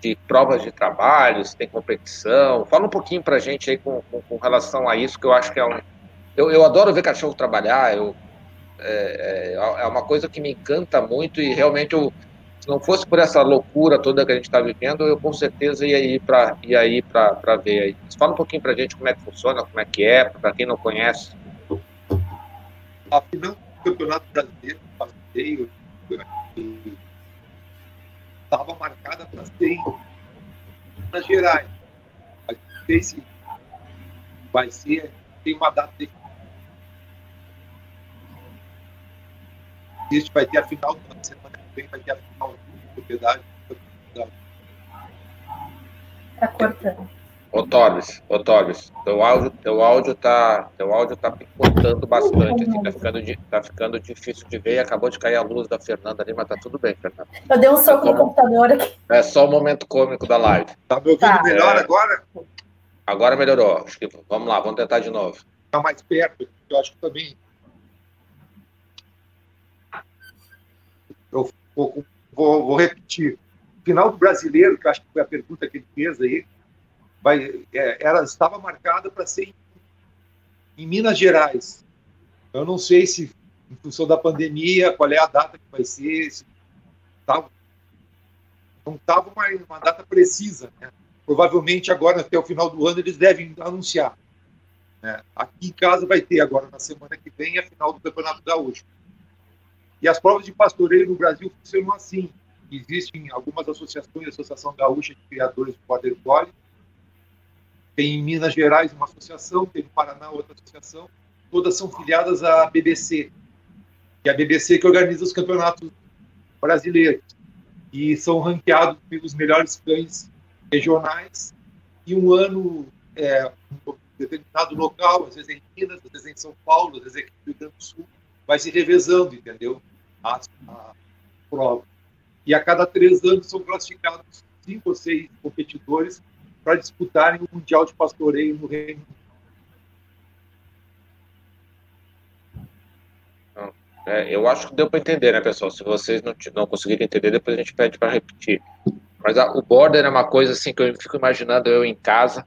de provas de trabalho, se tem competição. Fala um pouquinho para gente aí com, com, com, relação a isso, que eu acho que é um. Eu, eu adoro ver cachorro trabalhar, eu, é, é, é uma coisa que me encanta muito e realmente eu se não fosse por essa loucura toda que a gente está vivendo, eu com certeza ia ir para ia ir para ver aí. Fala um pouquinho para a gente como é que funciona, como é que é, para quem não conhece. A final do Campeonato Brasileiro, passeio, estava marcada para ser em Minas Gerais. Não sei se vai ser, tem uma data de Existe, vai ter a final da semana que vem, vai ter a final de propriedade. Tá cortando. Ô Torres, ô Torres, teu áudio, teu áudio tá, teu áudio tá picotando bastante, assim, tá ficando, tá ficando difícil de ver e acabou de cair a luz da Fernanda ali, mas tá tudo bem, Fernanda. Eu dei um soco é no computador aqui. É só o momento cômico da live. Tá me ouvindo tá. melhor é... agora? Agora melhorou. Acho que, vamos lá, vamos tentar de novo. Tá mais perto, eu acho que também Eu vou, vou, vou repetir. Final do brasileiro, que acho que foi a pergunta que ele fez aí, vai, é, ela estava marcada para ser em, em Minas Gerais. Eu não sei se, em função da pandemia, qual é a data que vai ser. Se tava, não estava uma, uma data precisa. Né? Provavelmente agora, até o final do ano, eles devem anunciar. Né? Aqui em casa vai ter agora, na semana que vem, a final do Campeonato Gaúcho. E as provas de pastoreio no Brasil funcionam assim. Existem algumas associações, a Associação Gaúcha de Criadores de Collie, tem em Minas Gerais uma associação, tem no Paraná outra associação, todas são filiadas à BBC, que é a BBC que organiza os campeonatos brasileiros. E são ranqueados pelos melhores cães regionais. E um ano, é, um determinado local, às vezes em Minas, às vezes em São Paulo, às vezes aqui no Rio Grande do Sul, vai se revezando, entendeu? A, a prova. E a cada três anos são classificados cinco ou seis competidores para disputarem o Mundial de Pastoreio no Reino Unido. É, eu acho que deu para entender, né, pessoal? Se vocês não, não conseguirem entender, depois a gente pede para repetir. Mas a, o border é uma coisa assim que eu fico imaginando eu em casa,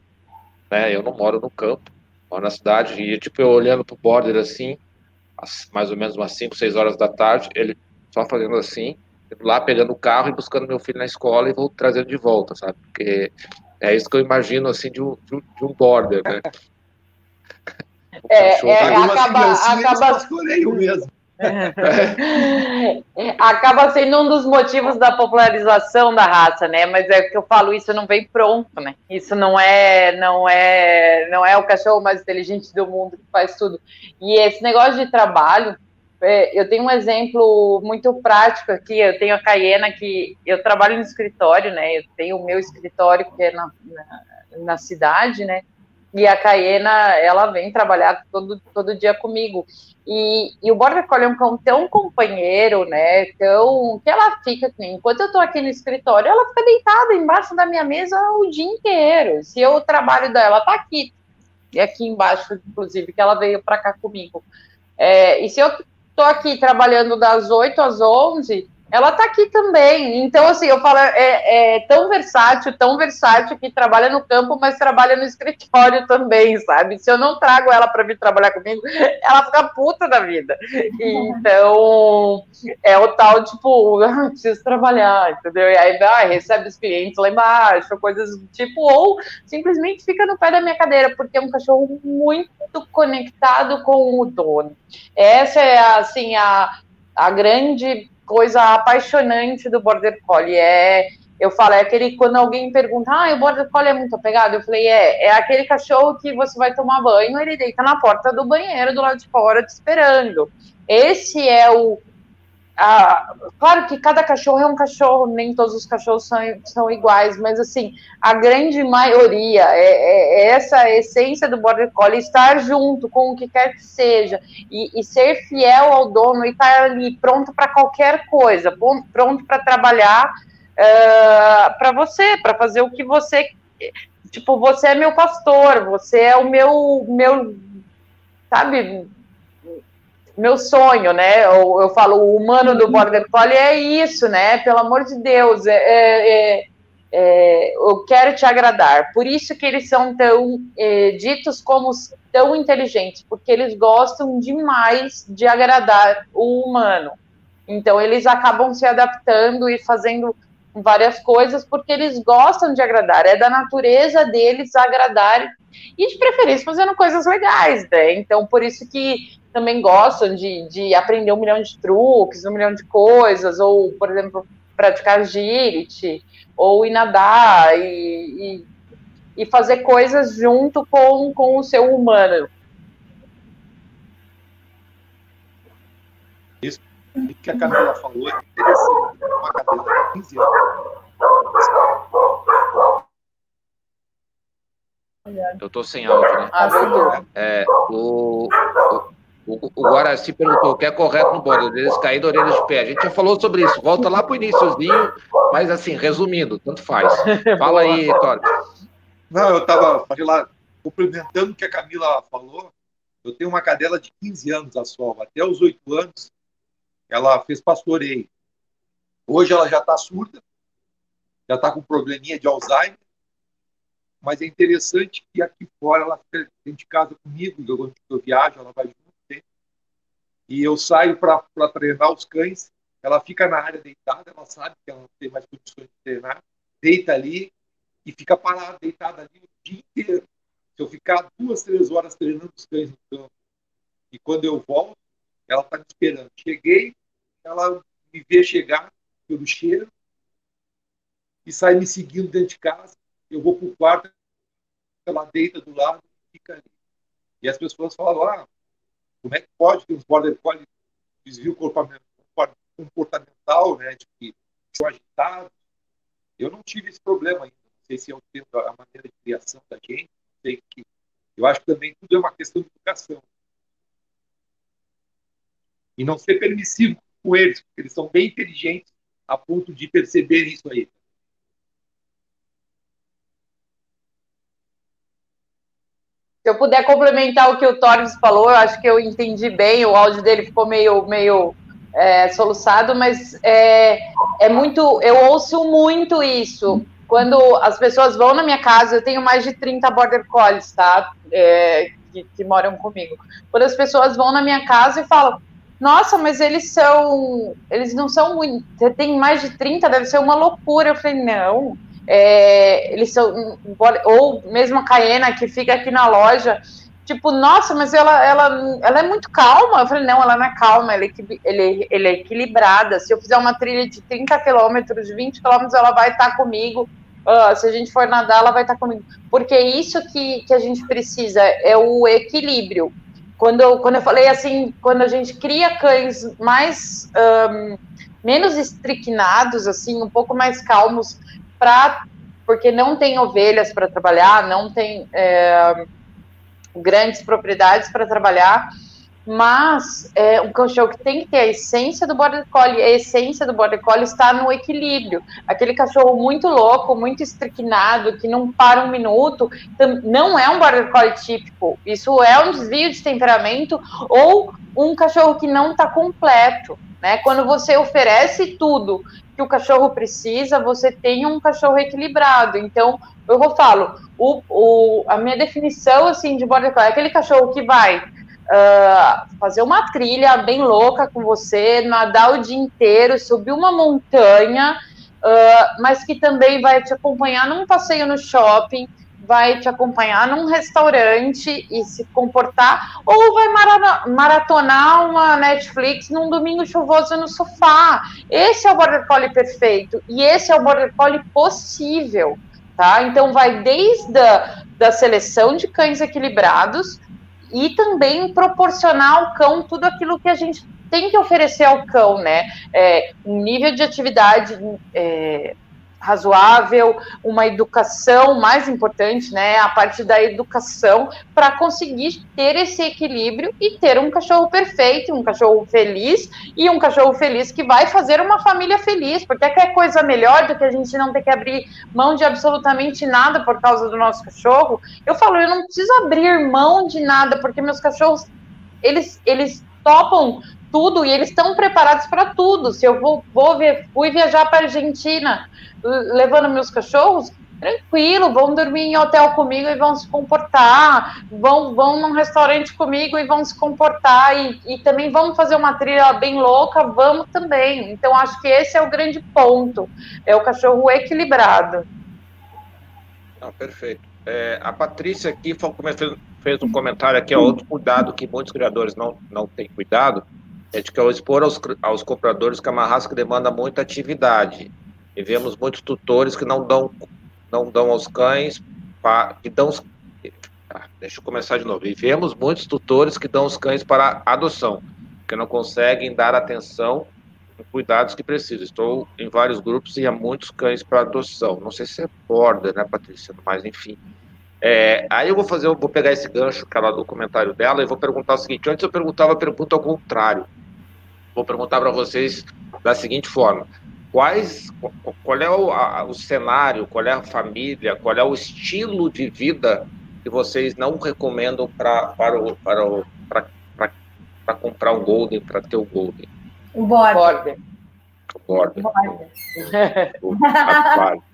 né? Eu não moro no campo, moro na cidade, e tipo, eu olhando pro border assim, mais ou menos umas 5, 6 horas da tarde, ele só fazendo assim, lá pegando o carro e buscando meu filho na escola e vou trazendo de volta, sabe? Porque é isso que eu imagino, assim, de um, de um border, né? É, é, acaba, acaba... mesmo. Acaba sendo um dos motivos da popularização da raça, né? Mas é que eu falo, isso não vem pronto, né? Isso não é, não é, não é o cachorro mais inteligente do mundo que faz tudo. E esse negócio de trabalho, é, eu tenho um exemplo muito prático aqui. Eu tenho a Cayena que eu trabalho no escritório, né? Eu tenho o meu escritório que é na, na, na cidade, né? E a Cayena, ela vem trabalhar todo, todo dia comigo. E, e o Border Collie é um cão tão companheiro, né? Tão, que ela fica, assim, enquanto eu tô aqui no escritório, ela fica deitada embaixo da minha mesa o dia inteiro. Se eu trabalho dela, tá aqui. E aqui embaixo, inclusive, que ela veio para cá comigo. É, e se eu tô aqui trabalhando das 8 às 11, ela está aqui também. Então, assim, eu falo, é, é, tão versátil, tão versátil que trabalha no campo, mas trabalha no escritório também, sabe? Se eu não trago ela para vir trabalhar comigo, ela fica puta da vida. Então, é o tal, tipo, ah, preciso trabalhar, entendeu? E aí vai, recebe os clientes lá embaixo, coisas do tipo, ou simplesmente fica no pé da minha cadeira, porque é um cachorro muito conectado com o dono. Essa é, assim, a, a grande coisa apaixonante do Border Collie. É, eu falo, é aquele quando alguém pergunta, ah, o Border Collie é muito apegado. Eu falei, é, é aquele cachorro que você vai tomar banho, ele deita na porta do banheiro do lado de fora te esperando. Esse é o, ah, claro que cada cachorro é um cachorro, nem todos os cachorros são, são iguais, mas assim, a grande maioria é, é, é essa essência do Border Collie, estar junto com o que quer que seja, e, e ser fiel ao dono e estar ali pronto para qualquer coisa, pronto para trabalhar uh, ah, para você, para fazer o que você tipo, você é meu pastor, você é o meu, meu sabe, meu sonho, né? Eu, eu falo, o humano do Border Collie é isso, né? Pelo amor de Deus, é, é, é, é eu quero te agradar. Por isso que eles são tão é, ditos como tão inteligentes, porque eles gostam demais de agradar o humano. Então eles acabam se adaptando e fazendo várias coisas porque eles gostam de agradar. É da natureza deles agradar e de preferência fazendo coisas legais, né? Então por isso que também gostam de, de aprender um milhão de truques, um milhão de coisas, ou, por exemplo, praticar agility, ou ir nadar e, e, e fazer coisas junto com, com o seu humano. Isso que a Camila falou é interessante. Uma cadela de 15 anos. Eu tô sem áudio, né? Ah, é, o, o, o Guaraci perguntou o que é correto no border, eles caindo orelhas de pé. A gente já falou sobre isso. Volta lá para o iníciozinho, mas assim, resumindo, tanto faz. Fala aí, Tório. Não, eu estava lá complementando o que a Camila falou. Eu tenho uma cadela de 15 anos a sol. Até os 8 anos, ela fez pastoreio. Hoje ela já está surda, já está com probleminha de Alzheimer. Mas é interessante que aqui fora ela fica dentro de casa comigo, eu, eu viajo, ela vai junto e eu saio para treinar os cães. Ela fica na área deitada, ela sabe que ela não tem mais condições de treinar, deita ali e fica parada, deitada ali o dia inteiro. Se eu ficar duas, três horas treinando os cães no campo, e quando eu volto, ela está me esperando. Cheguei, ela me vê chegar pelo cheiro e sai me seguindo dentro de casa. Eu vou para o quarto, ela deita do lado e fica ali. E as pessoas falam, ah, como é que pode ter uns border collie desvio comportamental, né, de que são agitados? Eu não tive esse problema ainda. Não sei se é o tempo, a maneira de criação da gente. Sei que. Eu acho que também tudo é uma questão de educação. E não ser permissivo com eles, porque eles são bem inteligentes a ponto de perceber isso aí. Se eu puder complementar o que o Torres falou, eu acho que eu entendi bem, o áudio dele ficou meio, meio é, soluçado, mas é, é muito. Eu ouço muito isso. Quando as pessoas vão na minha casa, eu tenho mais de 30 border collies, tá? É, que, que moram comigo. Quando as pessoas vão na minha casa e falam, nossa, mas eles são. Eles não são muito. Você tem mais de 30, deve ser uma loucura. Eu falei, não é, eles são, ou mesmo a Caena que fica aqui na loja, tipo, nossa, mas ela, ela, ela é muito calma. Eu falei, não, ela não é calma, ela é, ele, ele é equilibrada. Se eu fizer uma trilha de 30 quilômetros, 20 quilômetros, ela vai estar comigo. Uh, se a gente for nadar, ela vai estar comigo. Porque isso que, que a gente precisa, é o equilíbrio. Quando eu, quando eu falei assim, quando a gente cria cães mais um, menos estricnados, assim, um pouco mais calmos, pra, porque não tem ovelhas para trabalhar, não tem é, grandes propriedades para trabalhar, mas é um cachorro que tem que ter a essência do border collie. A essência do border collie está no equilíbrio. Aquele cachorro muito louco, muito estricnado, que não para um minuto, não é um border collie típico. Isso é um desvio de temperamento ou um cachorro que não está completo. Né? Quando você oferece tudo que o cachorro precisa, você tem um cachorro equilibrado. Então, eu falo, o, o, a minha definição assim de border collie é aquele cachorro que vai uh, fazer uma trilha bem louca com você, nadar o dia inteiro, subir uma montanha, uh, mas que também vai te acompanhar num passeio no shopping, vai te acompanhar num restaurante e se comportar, ou vai maratonar uma Netflix num domingo chuvoso no sofá. Esse é o Border Collie perfeito e esse é o Border Collie possível, tá? Então vai desde a da seleção de cães equilibrados e também proporcionar ao cão tudo aquilo que a gente tem que oferecer ao cão, né? É, um nível de atividade é, razoável, uma educação mais importante, né? A parte da educação para conseguir ter esse equilíbrio e ter um cachorro perfeito, um cachorro feliz e um cachorro feliz que vai fazer uma família feliz, porque é coisa melhor do que a gente não ter que abrir mão de absolutamente nada por causa do nosso cachorro. Eu falo, eu não preciso abrir mão de nada, porque meus cachorros eles eles topam tudo e eles estão preparados para tudo. Se eu vou, vou ver, fui viajar para Argentina levando meus cachorros, tranquilo, vão dormir em hotel comigo e vão se comportar, vão, vão num restaurante comigo e vão se comportar, e, e também vamos fazer uma trilha bem louca, vamos também. Então, acho que esse é o grande ponto, é o cachorro equilibrado. Ah, perfeito. É, a Patrícia aqui fez, um comentário aqui, ó, outro cuidado que muitos criadores não, não têm cuidado, é de que ao expor aos, aos compradores que raça que demanda muita atividade, e vemos muitos tutores que não dão, não dão aos cães, pa, que dão. Ah, deixa eu começar de novo. E vemos muitos tutores que dão os cães para adoção, que não conseguem dar atenção e cuidados que precisam. Estou em vários grupos e há muitos cães para adoção. Não sei se é border, né, Patrícia? Mas enfim. É, aí eu vou fazer, eu vou pegar esse gancho que é lá do comentário dela e vou perguntar o seguinte: antes eu perguntava a pergunta ao contrário. Vou perguntar para vocês da seguinte forma: quais, qual é o, a, o cenário, qual é a família, qual é o estilo de vida que vocês não recomendam pra, para o, para o, para comprar um Golden, para ter o Golden? O Border. O Border. O Border.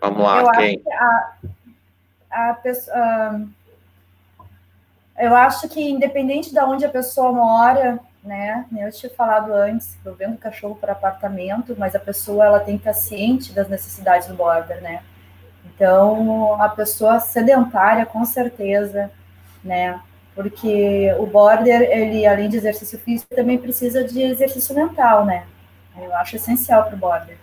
Vamos lá, eu quem? Acho que a, a pessoa, eu acho que independente de onde a pessoa mora, né? Eu tinha falado antes, eu vendo cachorro para apartamento, mas a pessoa ela tem que estar ciente das necessidades do border, né? Então, a pessoa sedentária, com certeza, né? Porque o border, ele, além de exercício físico, também precisa de exercício mental, né? Eu acho essencial para o border.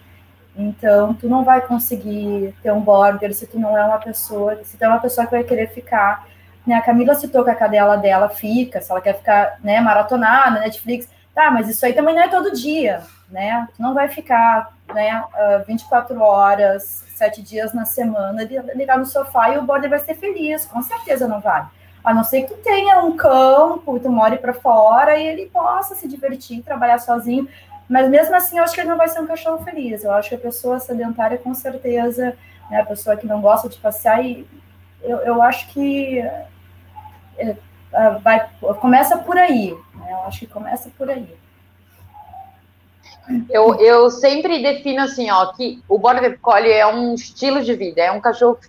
Então, tu não vai conseguir ter um border se tu não é uma pessoa, se tu é uma pessoa que vai querer ficar né, a Camila citou que a cadela dela fica, se ela quer ficar né, maratonada, na Netflix. Tá, mas isso aí também não é todo dia, né? Tu não vai ficar né, 24 ah, horas, sete dias na semana, ligar no sofá e o border vai ser feliz. Com certeza não vai. A não ser que tu tenha um campo, tu more para fora e ele possa se divertir, trabalhar sozinho. Mas mesmo assim, eu acho que ele não vai ser um cachorro feliz. Eu acho que a pessoa sedentária, com certeza, né, a pessoa que não gosta de passear, e eu, eu acho que vai, começa por aí. Né? Eu acho que começa por aí. Eu, eu sempre defino assim, ó, que o Border Collie é um estilo de vida, é um cachorro que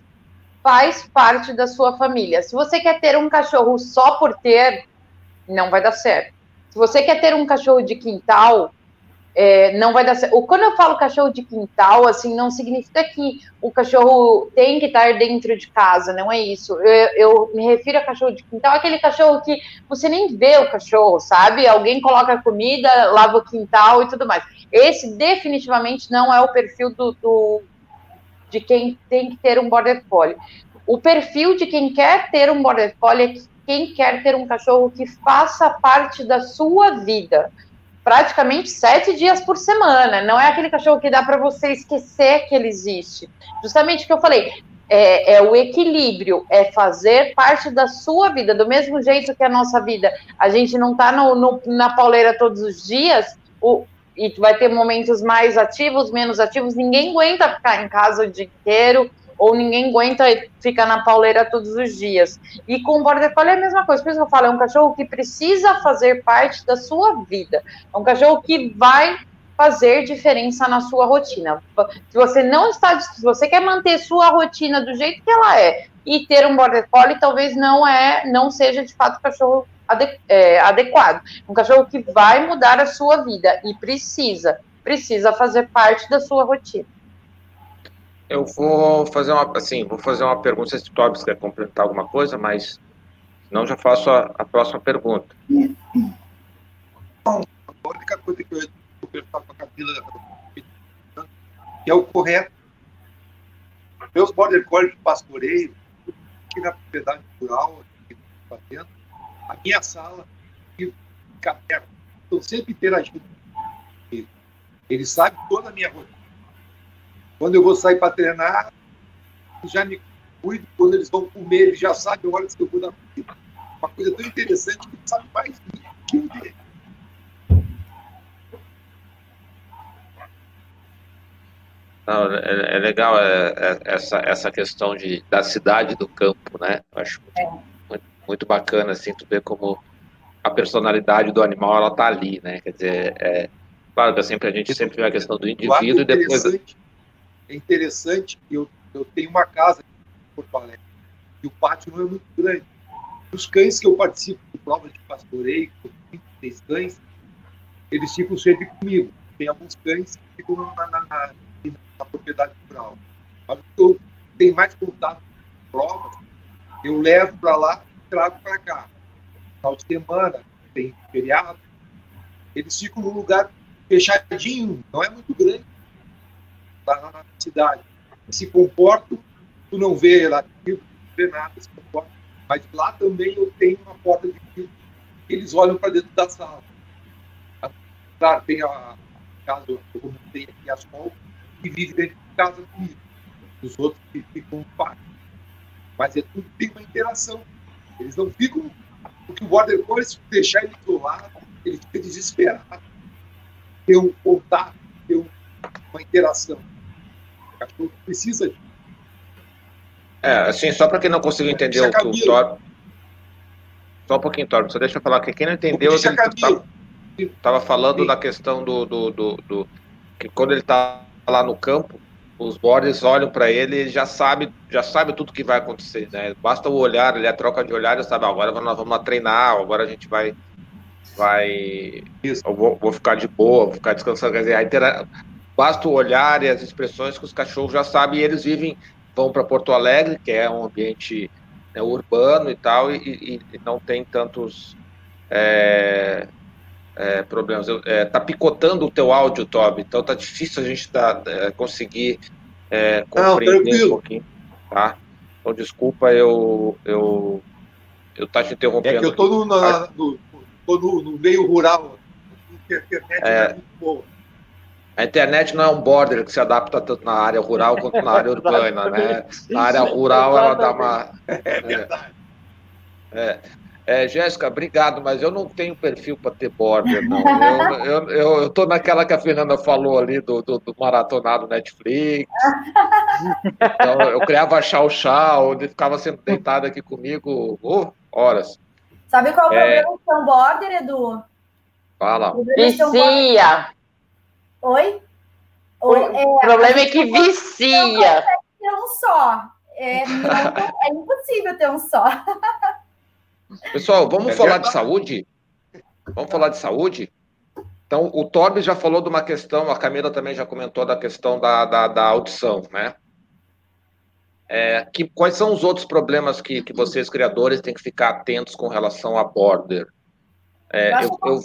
faz parte da sua família. Se você quer ter um cachorro só por ter, não vai dar certo. Se você quer ter um cachorro de quintal, é, não vai dar certo. Quando eu falo cachorro de quintal, assim, não significa que o cachorro tem que estar dentro de casa, não é isso. Eu, eu, me refiro a cachorro de quintal, aquele cachorro que você nem vê o cachorro, sabe? Alguém coloca comida, lava o quintal e tudo mais. Esse definitivamente não é o perfil do, do de quem tem que ter um border collie. O perfil de quem quer ter um border collie é quem quer ter um cachorro que faça parte da sua vida praticamente sete dias por semana. Não é aquele cachorro que dá para você esquecer que ele existe. Justamente o que eu falei. É, é, o equilíbrio, é fazer parte da sua vida, do mesmo jeito que a nossa vida. A gente não está na pauleira todos os dias, o, e vai ter momentos mais ativos, menos ativos. Ninguém aguenta ficar em casa o dia inteiro ou ninguém aguenta ficar na pauleira todos os dias. E com o Border Collie é a mesma coisa, por isso que eu falo, é um cachorro que precisa fazer parte da sua vida, é um cachorro que vai fazer diferença na sua rotina. Se você não está, se você quer manter sua rotina do jeito que ela é e ter um Border Collie, talvez não é, não seja de fato cachorro é, adequado. Um cachorro que vai mudar a sua vida e precisa, precisa fazer parte da sua rotina. Eu vou fazer uma, assim, vou fazer uma pergunta, se o Tobis quer complementar alguma coisa, mas não já faço a, a próxima pergunta. Bom, a única coisa que eu ia perguntar com a Camila que é o correto. Meus border collies de pastoreio, aqui na propriedade rural, aqui fazendo, a minha sala fica aberta. Estou sempre interagindo Ele sabe toda a minha rotina. Quando eu vou sair para treinar, já me cuido. Quando eles vão comer, ele já sabe a hora que eu vou dar comida. Uma coisa tão interessante que ele sabe mais do que eu dele. Não, é, é, legal é, é, essa, essa questão de, da cidade do campo, né? Eu acho muito, muito, muito, bacana, assim, tu ver como a personalidade do animal, ela tá ali, né? Quer dizer, é, claro que sempre, a gente sempre vê a questão do indivíduo e depois... É interessante, eu, eu tenho uma casa em Porto Alegre, e o pátio não é muito grande. Os cães que eu participo de provas de pastoreio, tem cães, eles ficam sempre comigo. Tem alguns cães que ficam na, na, na na propriedade rural. Mas eu tenho mais contato com provas, eu levo para lá e trago para cá. De semana, tem feriado, eles ficam num lugar fechadinho, não é muito grande, lá na cidade. Se comportam, tu não vê lá, não vê nada, se comportam. Mas lá também eu tenho uma porta de vidro, eles olham para dentro da sala. Claro, tem a casa, eu comentei aqui as folgas, que vive dentro de casa comigo. Os outros que ficam no. Mas é tudo tem uma interação. Eles não ficam. Porque o border collie, se deixar ele isolado, ele fica desesperado. Ter um contato, ter uma interação. Cachorro precisa disso. É, assim, só para quem não conseguiu entender o que o Thor. Só um pouquinho, Thor, só deixa eu falar que quem não entendeu, ele estava falando Sim. da questão do, do, do, do, que quando ele está lá no campo, os borders olham para ele e já sabe, já sabe tudo que vai acontecer, né? Basta o olhar, ele é troca de olhar, e sabe, agora nós vamos treinar, agora a gente vai vai eu vou, vou ficar de boa, vou ficar descansando, quer dizer, intera... basta o olhar e as expressões que os cachorros já sabem, e eles vivem, vão para Porto Alegre, que é um ambiente né, urbano e tal, e, e, e não tem tantos é, é, problemas. É, tá picotando o teu áudio, Toby, então tá difícil a gente tá, é, conseguir é, compreender Não, um pouquinho, tá? Então, desculpa, eu, eu, eu tá te interrompendo. É que eu tô no, na, no, tô no, no meio rural, a internet é, é muito boa. A internet não é um border que se adapta tanto na área rural quanto na área urbana, né? Na área rural ela dá uma. É verdade. É. É, Jéssica, obrigado, mas eu não tenho perfil para ter border, não. Eu, eu, eu, tô naquela que a Fernanda falou ali do, do, do maratonado Netflix. Então, eu criava chau-chau, onde ficava sempre deitado aqui comigo oh, horas. Sabe qual é o problema de ter um border, Edu? Fala. Vicia. Oi? O é, problema é que vicia. Não ter um só. É, não, é impossível ter um só. Pessoal, vamos é falar de saúde? Vamos falar de saúde? Então, o Torbe já falou de uma questão, a Camila também já comentou da questão da, da, da audição, né? É, que, quais são os outros problemas que, que vocês, criadores, têm que ficar atentos com relação a border? É, eu, eu, eu...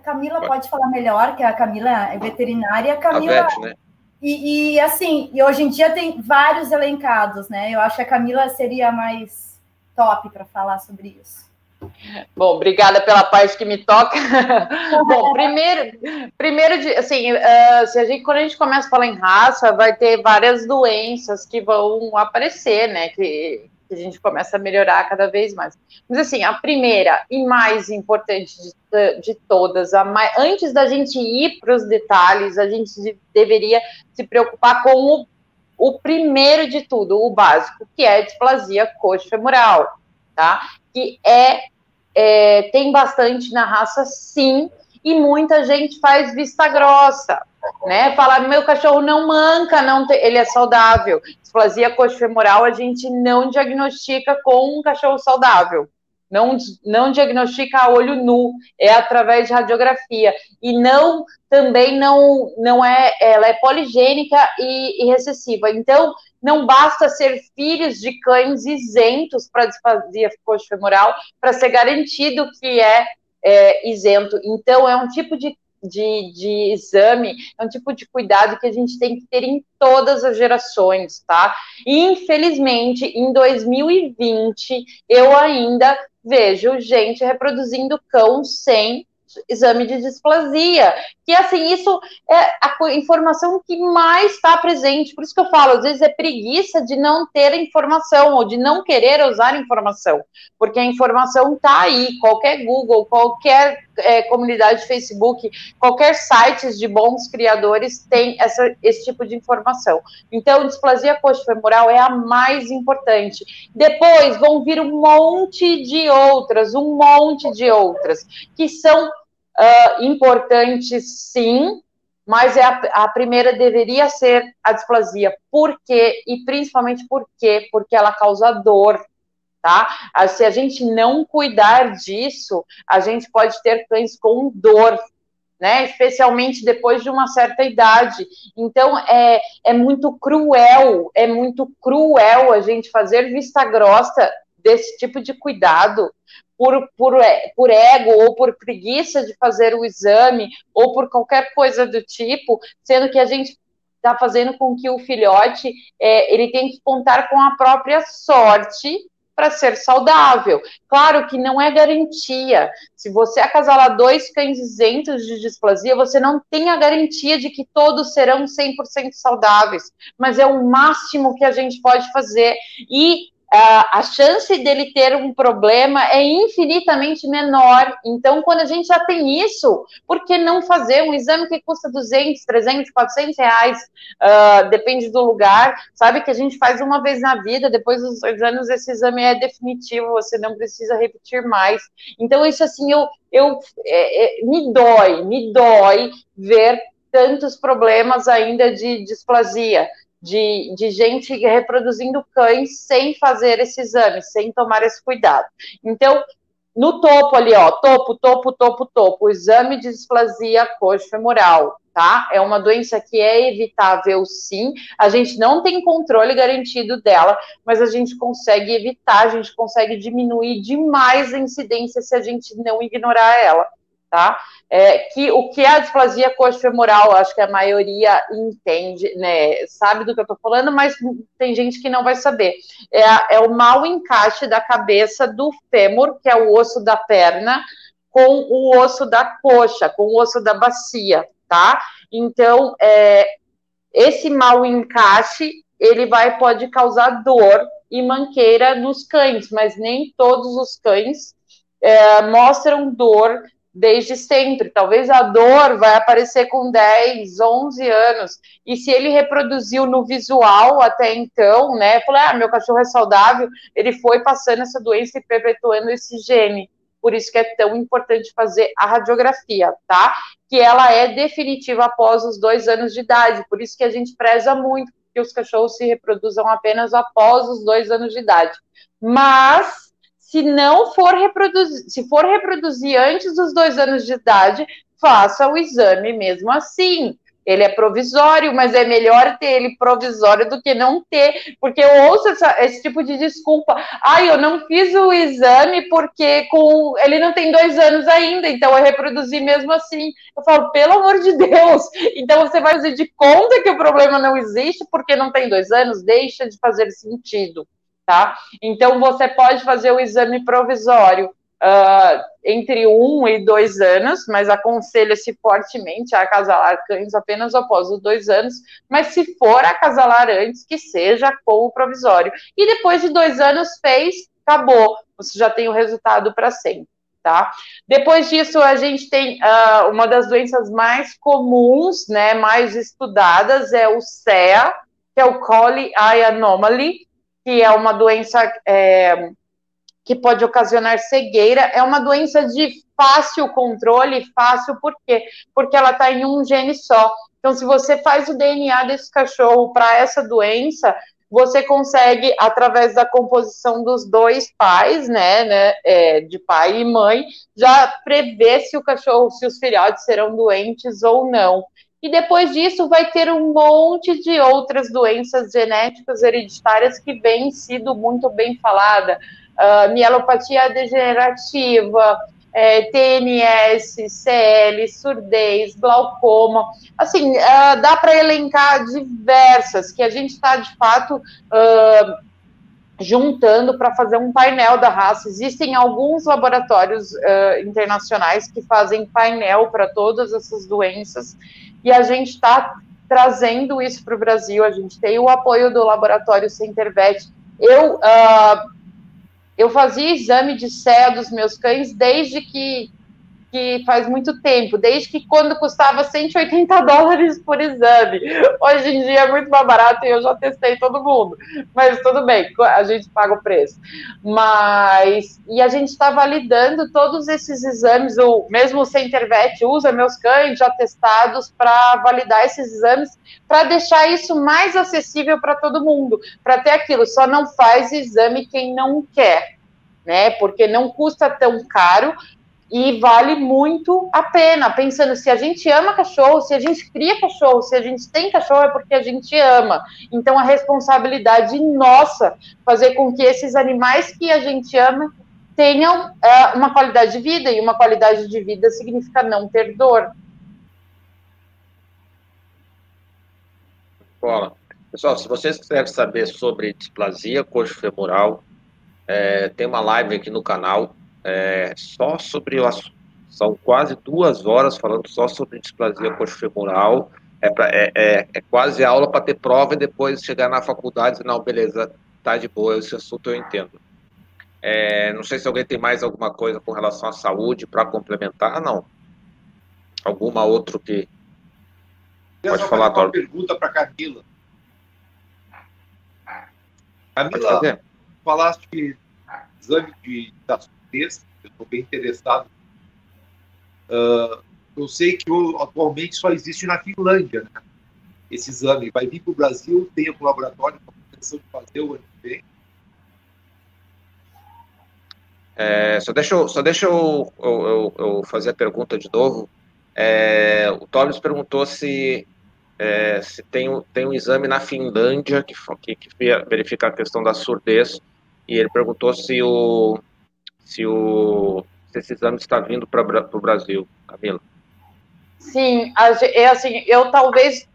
A Camila pode falar melhor, que a Camila é veterinária. A Camila... A vet, né? E, e, assim, e hoje em dia tem vários elencados, né? Eu acho que a Camila seria mais top para falar sobre isso. Bom, obrigada pela parte que me toca. Bom, primeiro, primeiro de, assim, uh, se a gente, quando a gente começa a falar em raça, vai ter várias doenças que vão aparecer, né? Que, que a gente começa a melhorar cada vez mais. Mas assim, a primeira e mais importante de, de todas, mais, antes da gente ir para os detalhes, a gente deveria se preocupar com o o primeiro de tudo, o básico, que é a displasia coxofemoral, tá? Que é, é, tem bastante na raça, sim, e muita gente faz vista grossa, né? Fala, meu cachorro não manca, não tem, ele é saudável. Displasia coxofemoral a gente não diagnostica com um cachorro saudável, não, não diagnostica a olho nu, é através de radiografia. E não, também não, não é, ela é poligênica e, e recessiva. Então, não basta ser filhos de cães isentos para displasia femoral para ser garantido que é, é isento. Então, é um tipo de de, de exame, é um tipo de cuidado que a gente tem que ter em todas as gerações, tá? Infelizmente, em 2020, eu ainda vejo gente reproduzindo cão sem exame de displasia. Que assim, isso é a informação que mais está presente. Por isso que eu falo, às vezes é preguiça de não ter informação ou de não querer usar informação, porque a informação está aí. Qualquer Google, qualquer é, comunidade Facebook, qualquer sites de bons criadores tem essa, esse tipo de informação. Então, displasia coxofemoral é a mais importante. Depois vão vir um monte de outras, um monte de outras, que são uh, importantes, sim, mas é a, a, primeira deveria ser a displasia. Por quê? E principalmente por quê? Porque ela causa dor, tá? Ah, se a gente não cuidar disso, a gente pode ter cães com dor, né? Especialmente depois de uma certa idade. Então é, é muito cruel, é muito cruel a gente fazer vista grossa desse tipo de cuidado. Por, por, por ego ou por preguiça de fazer o exame ou por qualquer coisa do tipo, sendo que a gente está fazendo com que o filhote é, ele tem que contar com a própria sorte para ser saudável. Claro que não é garantia. Se você acasalar dois cães isentos de displasia, você não tem a garantia de que todos serão 100% saudáveis, mas é o máximo que a gente pode fazer. E a chance dele ter um problema é infinitamente menor. Então, quando a gente já tem isso, por que não fazer um exame que custa 200, 300, 400 reais? Uh, depende do lugar. Sabe que a gente faz uma vez na vida, depois dos dois anos esse exame é definitivo, você não precisa repetir mais. Então, isso assim, eu, eu é, é, me dói, me dói ver tantos problemas ainda de displasia de, de gente reproduzindo cães sem fazer esse exame, sem tomar esse cuidado. Então, no topo ali, ó, topo, topo, topo, topo, exame de displasia coxofemoral, tá? É uma doença que é evitável, sim. A gente não tem controle garantido dela, mas a gente consegue evitar, a gente consegue diminuir demais a incidência se a gente não ignorar ela tá? É, que o que é a displasia coxofemoral, acho que a maioria entende, né, sabe do que eu tô falando, mas tem gente que não vai saber. É, é o mau encaixe da cabeça do fêmur, que é o osso da perna, com o osso da coxa, com o osso da bacia, tá? Então, é, esse mau encaixe, ele vai, pode causar dor e manqueira nos cães, mas nem todos os cães é, mostram dor desde sempre. Talvez a dor vai aparecer com 10, 11 anos. E se ele reproduziu no visual até então, né? Falou, ah, meu cachorro é saudável, ele foi passando essa doença e perpetuando esse gene. Por isso que é tão importante fazer a radiografia, tá? Que ela é definitiva após os dois anos de idade. Por isso que a gente preza muito que os cachorros se reproduzam apenas após os dois anos de idade. Mas se não for reproduzir, se for reproduzir antes dos dois anos de idade, faça o exame mesmo assim. Ele é provisório, mas é melhor ter ele provisório do que não ter, porque eu ouço essa, esse tipo de desculpa. Ah, eu não fiz o exame porque com ele não tem dois anos ainda, então eu reproduzi mesmo assim. Eu falo, pelo amor de Deus, então você vai fazer de conta que o problema não existe porque não tem dois anos, deixa de fazer sentido tá? Então, você pode fazer o exame provisório uh, entre um e dois anos, mas aconselha-se fortemente a acasalar cães apenas após os dois anos, mas se for acasalar antes, que seja com o provisório. E depois de dois anos fez, acabou, você já tem o resultado para sempre. Tá? Depois disso, a gente tem uh, uma das doenças mais comuns, né, mais estudadas, é o CEA, que é o Coli Eye Anomaly, que é uma doença é, que pode ocasionar cegueira, é uma doença de fácil controle, fácil por quê? Porque ela está em um gene só. Então, se você faz o DNA desse cachorro para essa doença, você consegue, através da composição dos dois pais, né, né é, de pai e mãe, já prever se o cachorro, se os filhotes serão doentes ou não. E depois disso vai ter um monte de outras doenças genéticas hereditárias que vêm sido muito bem falada. Uh, mielopatia degenerativa, é, TNS, CL, surdez, glaucoma. Assim, uh, dá para elencar diversas que a gente está, de fato, uh, juntando para fazer um painel da raça. Existem alguns laboratórios uh, internacionais que fazem painel para todas essas doenças e a gente está trazendo isso para o Brasil. A gente tem o apoio do laboratório Centervet. Eu uh, eu fazia exame de CEA dos meus cães desde que que faz muito tempo, desde que quando custava 180 dólares por exame. Hoje em dia é muito mais barato e eu já testei todo mundo. Mas tudo bem, a gente paga o preço. Mas e a gente está validando todos esses exames, o mesmo o Centervet usa meus cães já testados para validar esses exames, para deixar isso mais acessível para todo mundo, para ter aquilo, só não faz exame quem não quer. Né, porque não custa tão caro, e vale muito a pena, pensando se a gente ama cachorro, se a gente cria cachorro, se a gente tem cachorro é porque a gente ama. Então a responsabilidade nossa fazer com que esses animais que a gente ama tenham é, uma qualidade de vida, e uma qualidade de vida significa não ter dor. Bola. Pessoal, se vocês quiserem saber sobre displasia coxo-femoral, é, tem uma live aqui no canal é, só sobre o assunto. São quase duas horas falando só sobre displasia coxofemoral. É, pra, é, é, é quase aula para ter prova e depois chegar na faculdade e dizer, não, beleza, tá de boa, esse assunto eu entendo. É, não sei se alguém tem mais alguma coisa com relação à saúde para complementar, não. Alguma outra que. Eu Pode falar, Uma pergunta para Camila. Camila, falaste que exame de, da texto, eu estou bem interessado. Uh, eu sei que atualmente só existe na Finlândia né? esse exame. Vai vir para o Brasil, tem um laboratório com a intenção de fazer o ano que vem. É, só deixa, eu, só deixa eu, eu, eu, fazer a pergunta de novo. É, o Thomas perguntou se, é, se tem, tem um exame na Finlândia que, que, que verifica a questão da surdez, e ele perguntou se o, se, o, se esse exame está vindo para o Brasil, Camila. Sim, é assim, eu talvez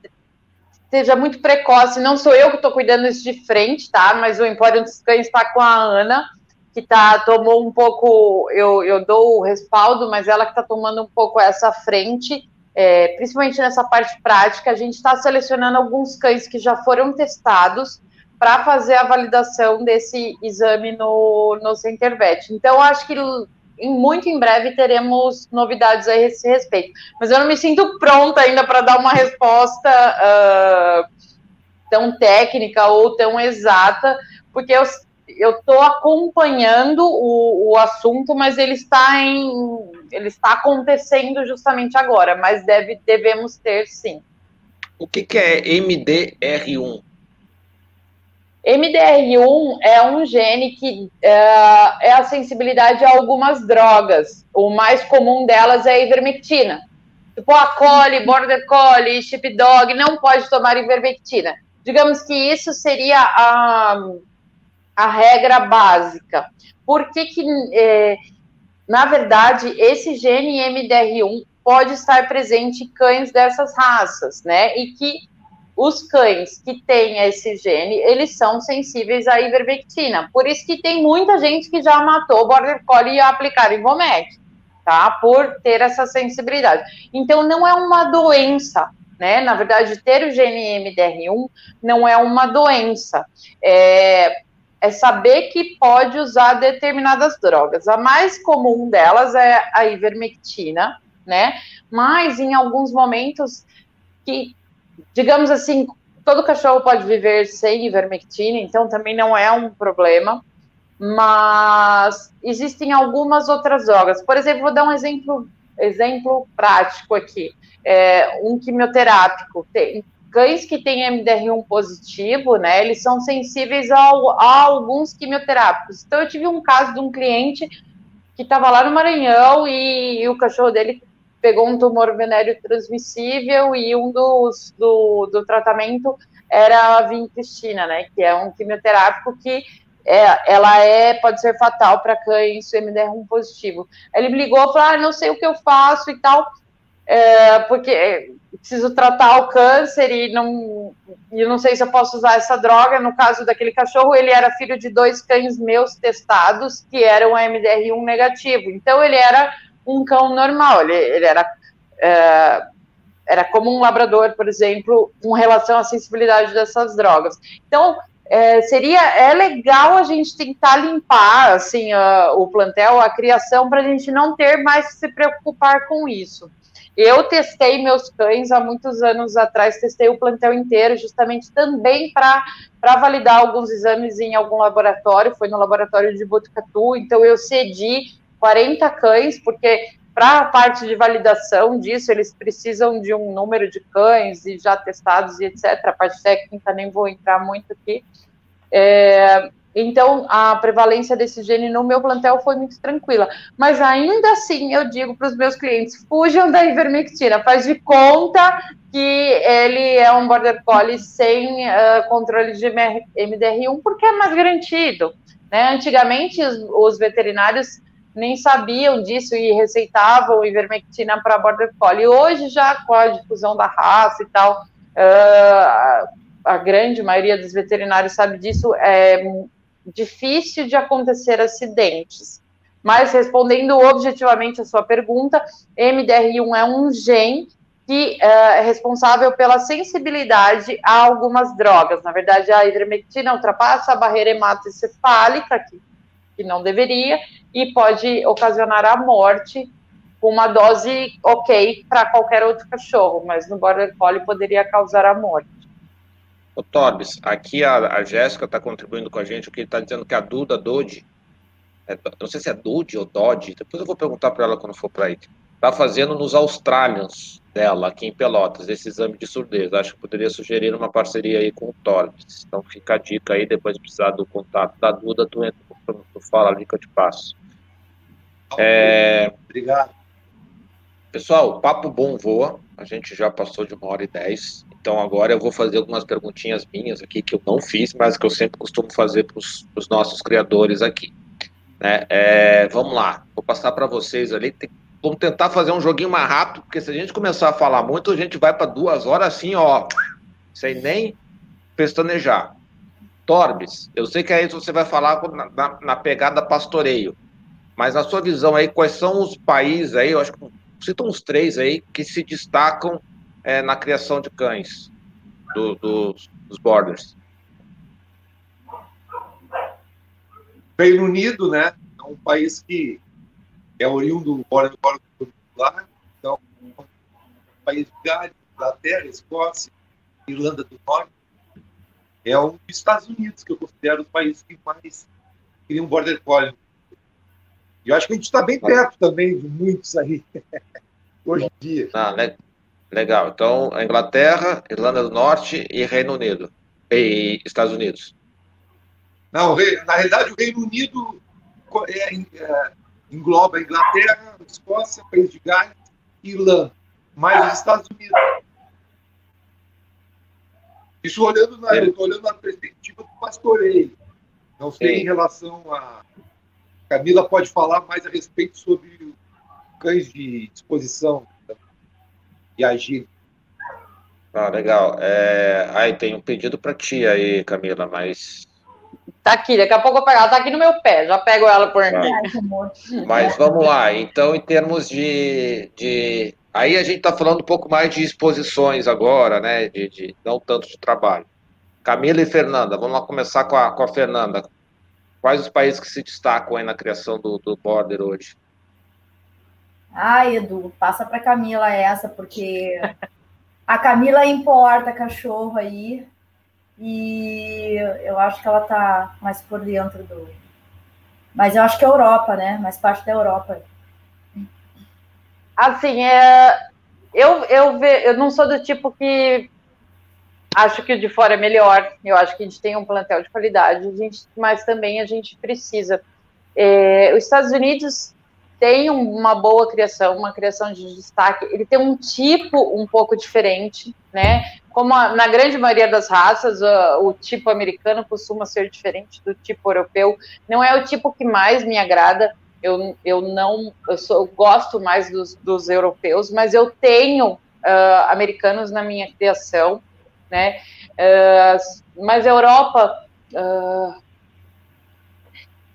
seja muito precoce, não sou eu que estou cuidando isso de frente, tá? Mas o Empório dos Cães está com a Ana, que tá, tomou um pouco, eu, eu dou o respaldo, mas ela que está tomando um pouco essa frente, é, principalmente nessa parte prática, a gente está selecionando alguns cães que já foram testados, para fazer a validação desse exame no, no Centervet. Então, acho que muito em breve teremos novidades a esse respeito. Mas eu não me sinto pronta ainda para dar uma resposta uh, tão técnica ou tão exata, porque eu eu estou acompanhando o, o assunto, mas ele está em ele está acontecendo justamente agora, mas deve, devemos ter sim. O que, que é MDR1? MDR1 é um gene que uh, é a sensibilidade a algumas drogas. O mais comum delas é a ivermectina. Tipo, a coli, border collie, sheepdog não pode tomar ivermectina. Digamos que isso seria a, a regra básica. Por que que, eh, na verdade, esse gene MDR1 pode estar presente em cães dessas raças, né? E que os cães que têm esse gene, eles são sensíveis à ivermectina. Por isso que tem muita gente que já matou border collie e aplicar Ivomec, tá? Por ter essa sensibilidade. Então não é uma doença, né? Na verdade, ter o gene MDR1 não é uma doença. É, é saber que pode usar determinadas drogas. A mais comum delas é a ivermectina, né? Mas em alguns momentos que digamos assim, todo cachorro pode viver sem ivermectina, então também não é um problema. Mas existem algumas outras drogas. Por exemplo, vou dar um exemplo, exemplo prático aqui. É, um quimioterápico. Tem, cães que têm MDR1 positivo, né, eles são sensíveis ao, a alguns quimioterápicos. Então, eu tive um caso de um cliente que estava lá no Maranhão e, e, o cachorro dele pegou um tumor venéreo transmissível e um dos do, do tratamento era a vincristina, né, que é um quimioterápico que é, ela é pode ser fatal para cães MDR1 positivo. Ele me ligou e falou: ah, não sei o que eu faço e tal, é, porque preciso tratar o câncer e não, e não sei se eu posso usar essa droga. No caso daquele cachorro, ele era filho de dois cães meus testados que eram MDR1 negativo. Então, ele era um cão normal, ele, ele era, é, era como um labrador, por exemplo, com relação à sensibilidade dessas drogas. Então, é, seria é legal a gente tentar limpar assim a, o plantel, a criação, para a gente não ter mais que se preocupar com isso. Eu testei meus cães há muitos anos atrás, testei o plantel inteiro, justamente também para validar alguns exames em algum laboratório, foi no laboratório de Botucatu, então eu cedi 40 cães, porque para a parte de validação disso, eles precisam de um número de cães e já testados e etc. A parte técnica nem vou entrar muito aqui. É, então, a prevalência desse gene no meu plantel foi muito tranquila. Mas ainda assim, eu digo para os meus clientes: fujam da ivermectina, faz de conta que ele é um border collie sem uh, controle de MDR1, porque é mais garantido. Né? Antigamente, os, os veterinários nem sabiam disso e receitavam ivermectina para border collie. Hoje, já com a difusão da raça e tal, uh, a grande maioria dos veterinários sabe disso, é difícil de acontecer acidentes. Mas respondendo objetivamente a sua pergunta, MDR1 é um gene que é responsável pela sensibilidade a algumas drogas. Na verdade, a ivermectina ultrapassa a barreira hematoencefálica, que, que não deveria, e pode ocasionar a morte com uma dose ok para qualquer outro cachorro, mas no Border Collie poderia causar a morte. Ô, Torbes, aqui a, a Jéssica está contribuindo com a gente, o que ele está dizendo que a Duda Dodi, é, não sei se é Dodi ou Dodi, depois eu vou perguntar para ela quando for para aí, está fazendo nos Australians dela, aqui em Pelotas, esse exame de surdez. Acho que poderia sugerir uma parceria aí com o Torbes. Então fica a dica aí, depois precisar do contato da Duda, tu, entra, tu fala ali que eu te passo. É... Obrigado. Pessoal, papo bom voa. A gente já passou de uma hora e dez. Então agora eu vou fazer algumas perguntinhas minhas aqui que eu não fiz, mas que eu sempre costumo fazer para os nossos criadores aqui. Né? É, vamos lá, vou passar para vocês ali. Tem, vamos tentar fazer um joguinho mais rápido, porque se a gente começar a falar muito, a gente vai para duas horas assim, ó, sem nem pestanejar. Torbes, eu sei que aí você vai falar na, na, na, pegada pastoreio, mas na sua visão aí, quais são os países aí, eu acho que cita uns três aí, que se destacam é, na criação de cães do, do, dos borders? Reino Unido, né? É um país que é oriundo do border lá, então, país de Gales, Inglaterra, Escócia, Irlanda do Norte. É um dos Estados Unidos que eu considero os países que mais criam border collie. E eu acho que a gente está bem perto também de muitos aí, hoje em dia. Ah? Legal. Então, Inglaterra, Irlanda do Norte e Reino Unido. E Estados Unidos. Não, na realidade, o Reino Unido é, é, engloba a Inglaterra, Escócia, País de Gales e Irlanda, mais os Estados Unidos. Isso olhando na, eu olhando na perspectiva do pastoreio. Não sei Sim. em relação a. Camila pode falar mais a respeito sobre cães de disposição e agir. Ah, legal. É... Aí tem um pedido para ti aí, Camila, mas. Tá aqui, daqui a pouco eu pego. Ela tá aqui no meu pé, já pego ela por aqui. Mas vamos lá. Então, em termos de. de... Aí a gente está falando um pouco mais de exposições agora, né? De, de, não tanto de trabalho. Camila e Fernanda, vamos lá começar com a, com a Fernanda. Quais os países que se destacam aí na criação do, do border hoje? Ah, Edu, passa para Camila essa, porque a Camila importa cachorro aí e eu acho que ela tá mais por dentro do. Mas eu acho que é Europa, né? Mais parte da Europa. Assim, é, eu, eu, ve, eu não sou do tipo que acho que o de fora é melhor. Eu acho que a gente tem um plantel de qualidade, a gente, mas também a gente precisa. É, os Estados Unidos tem uma boa criação, uma criação de destaque. Ele tem um tipo um pouco diferente, né? Como a, na grande maioria das raças, o, o tipo americano costuma ser diferente do tipo europeu. Não é o tipo que mais me agrada. Eu, eu não, eu, sou, eu gosto mais dos, dos europeus, mas eu tenho uh, americanos na minha criação, né? Uh, mas Europa, uh,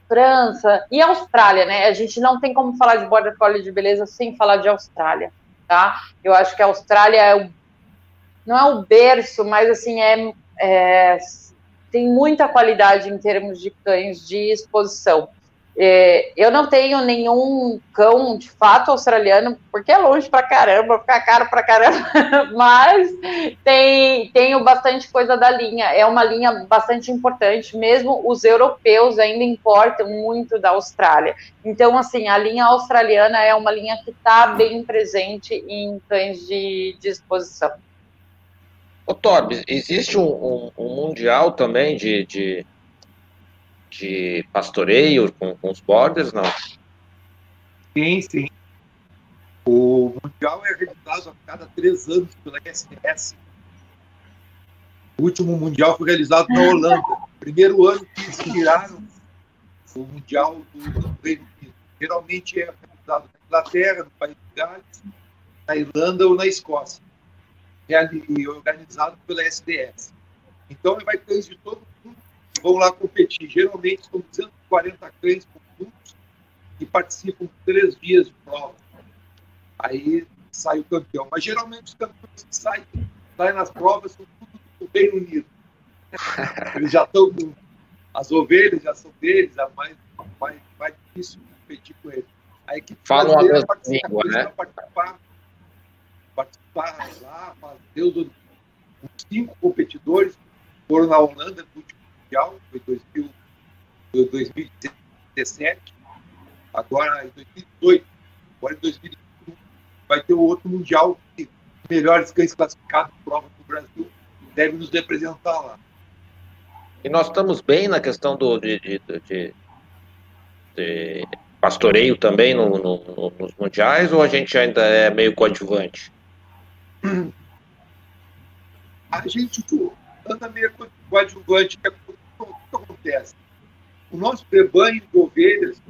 França e Austrália, né? A gente não tem como falar de Border Collie de beleza sem falar de Austrália, tá? Eu acho que a Austrália é o, não é o berço, mas assim é, é tem muita qualidade em termos de cães de exposição. É, eu não tenho nenhum cão de fato australiano, porque é longe pra caramba, fica caro pra caramba, mas tem, tenho bastante coisa da linha. É uma linha bastante importante, mesmo os europeus ainda importam muito da Austrália. Então, assim, a linha australiana é uma linha que está bem presente em cães de, de exposição. Ô, Torbes, existe um, um, um mundial também de, de de pastoreio com, com os borders, não? Sim, sim. O Mundial é realizado a cada três anos pela SDS. O último Mundial foi realizado na Holanda. Primeiro ano que eles tiraram o Mundial do Reino Unido. Geralmente é realizado na Inglaterra, no País de Gales, na Irlanda ou na Escócia. É organizado pela SDS. Então, ele vai ter de todo vão lá competir. Geralmente são 240 cães grupos e participam de três dias de prova. Aí sai o campeão. Mas geralmente os campeões que saem, saem nas provas são tudo do Reino Unido. Eles já estão. As ovelhas já são deles, é mais, mais, mais difícil competir com eles. A equipe Falam a mesma língua, né? Participar, participar lá, fazer os, os cinco competidores foram na Holanda no último Mundial, foi 2000, 2017, agora em 2018, agora em 2021 vai ter o outro Mundial que melhores cães classificados prova do Brasil devem nos representar lá. E nós estamos bem na questão do, de, de, de, de pastoreio também no, no, nos mundiais ou a gente ainda é meio coadjuvante? A gente anda meio coadjuvante, é acontece? O nosso rebanho de ovelhas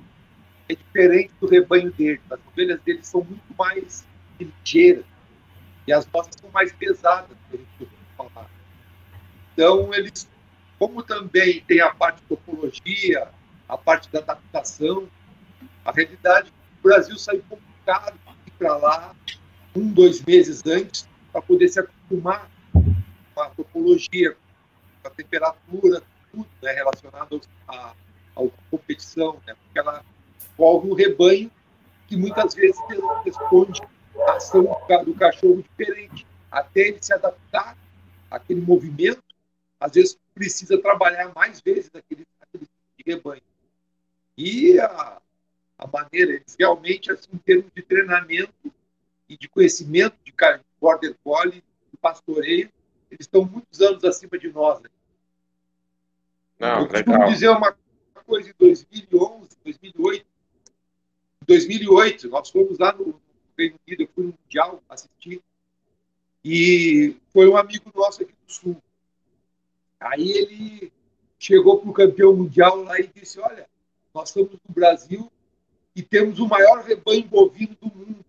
é diferente do rebanho deles. As ovelhas deles são muito mais ligeiras e as nossas são mais pesadas, falar. Então, eles, como também tem a parte de topologia, a parte da adaptação, a realidade é o Brasil saiu complicado para lá um, dois meses antes para poder se acostumar com a topologia, com a temperatura, tudo né, relacionado à, à competição, né, porque ela envolve um rebanho que muitas vezes responde a ação do cachorro diferente. Até ele se adaptar àquele movimento, às vezes precisa trabalhar mais vezes aquele, tipo rebanho. E a, a maneira, realmente, assim, em termos de treinamento e de conhecimento de border collie, de pastoreio, eles estão muitos anos acima de nós. Né? Não, eu costumo dizer uma coisa em 2011, 2008. Em 2008, nós fomos lá no Reino Unido, eu fui no Mundial assistir, e foi um amigo nosso aqui do Sul. Aí ele chegou para o campeão mundial lá e disse: Olha, nós estamos no Brasil e temos o maior rebanho bovino do mundo.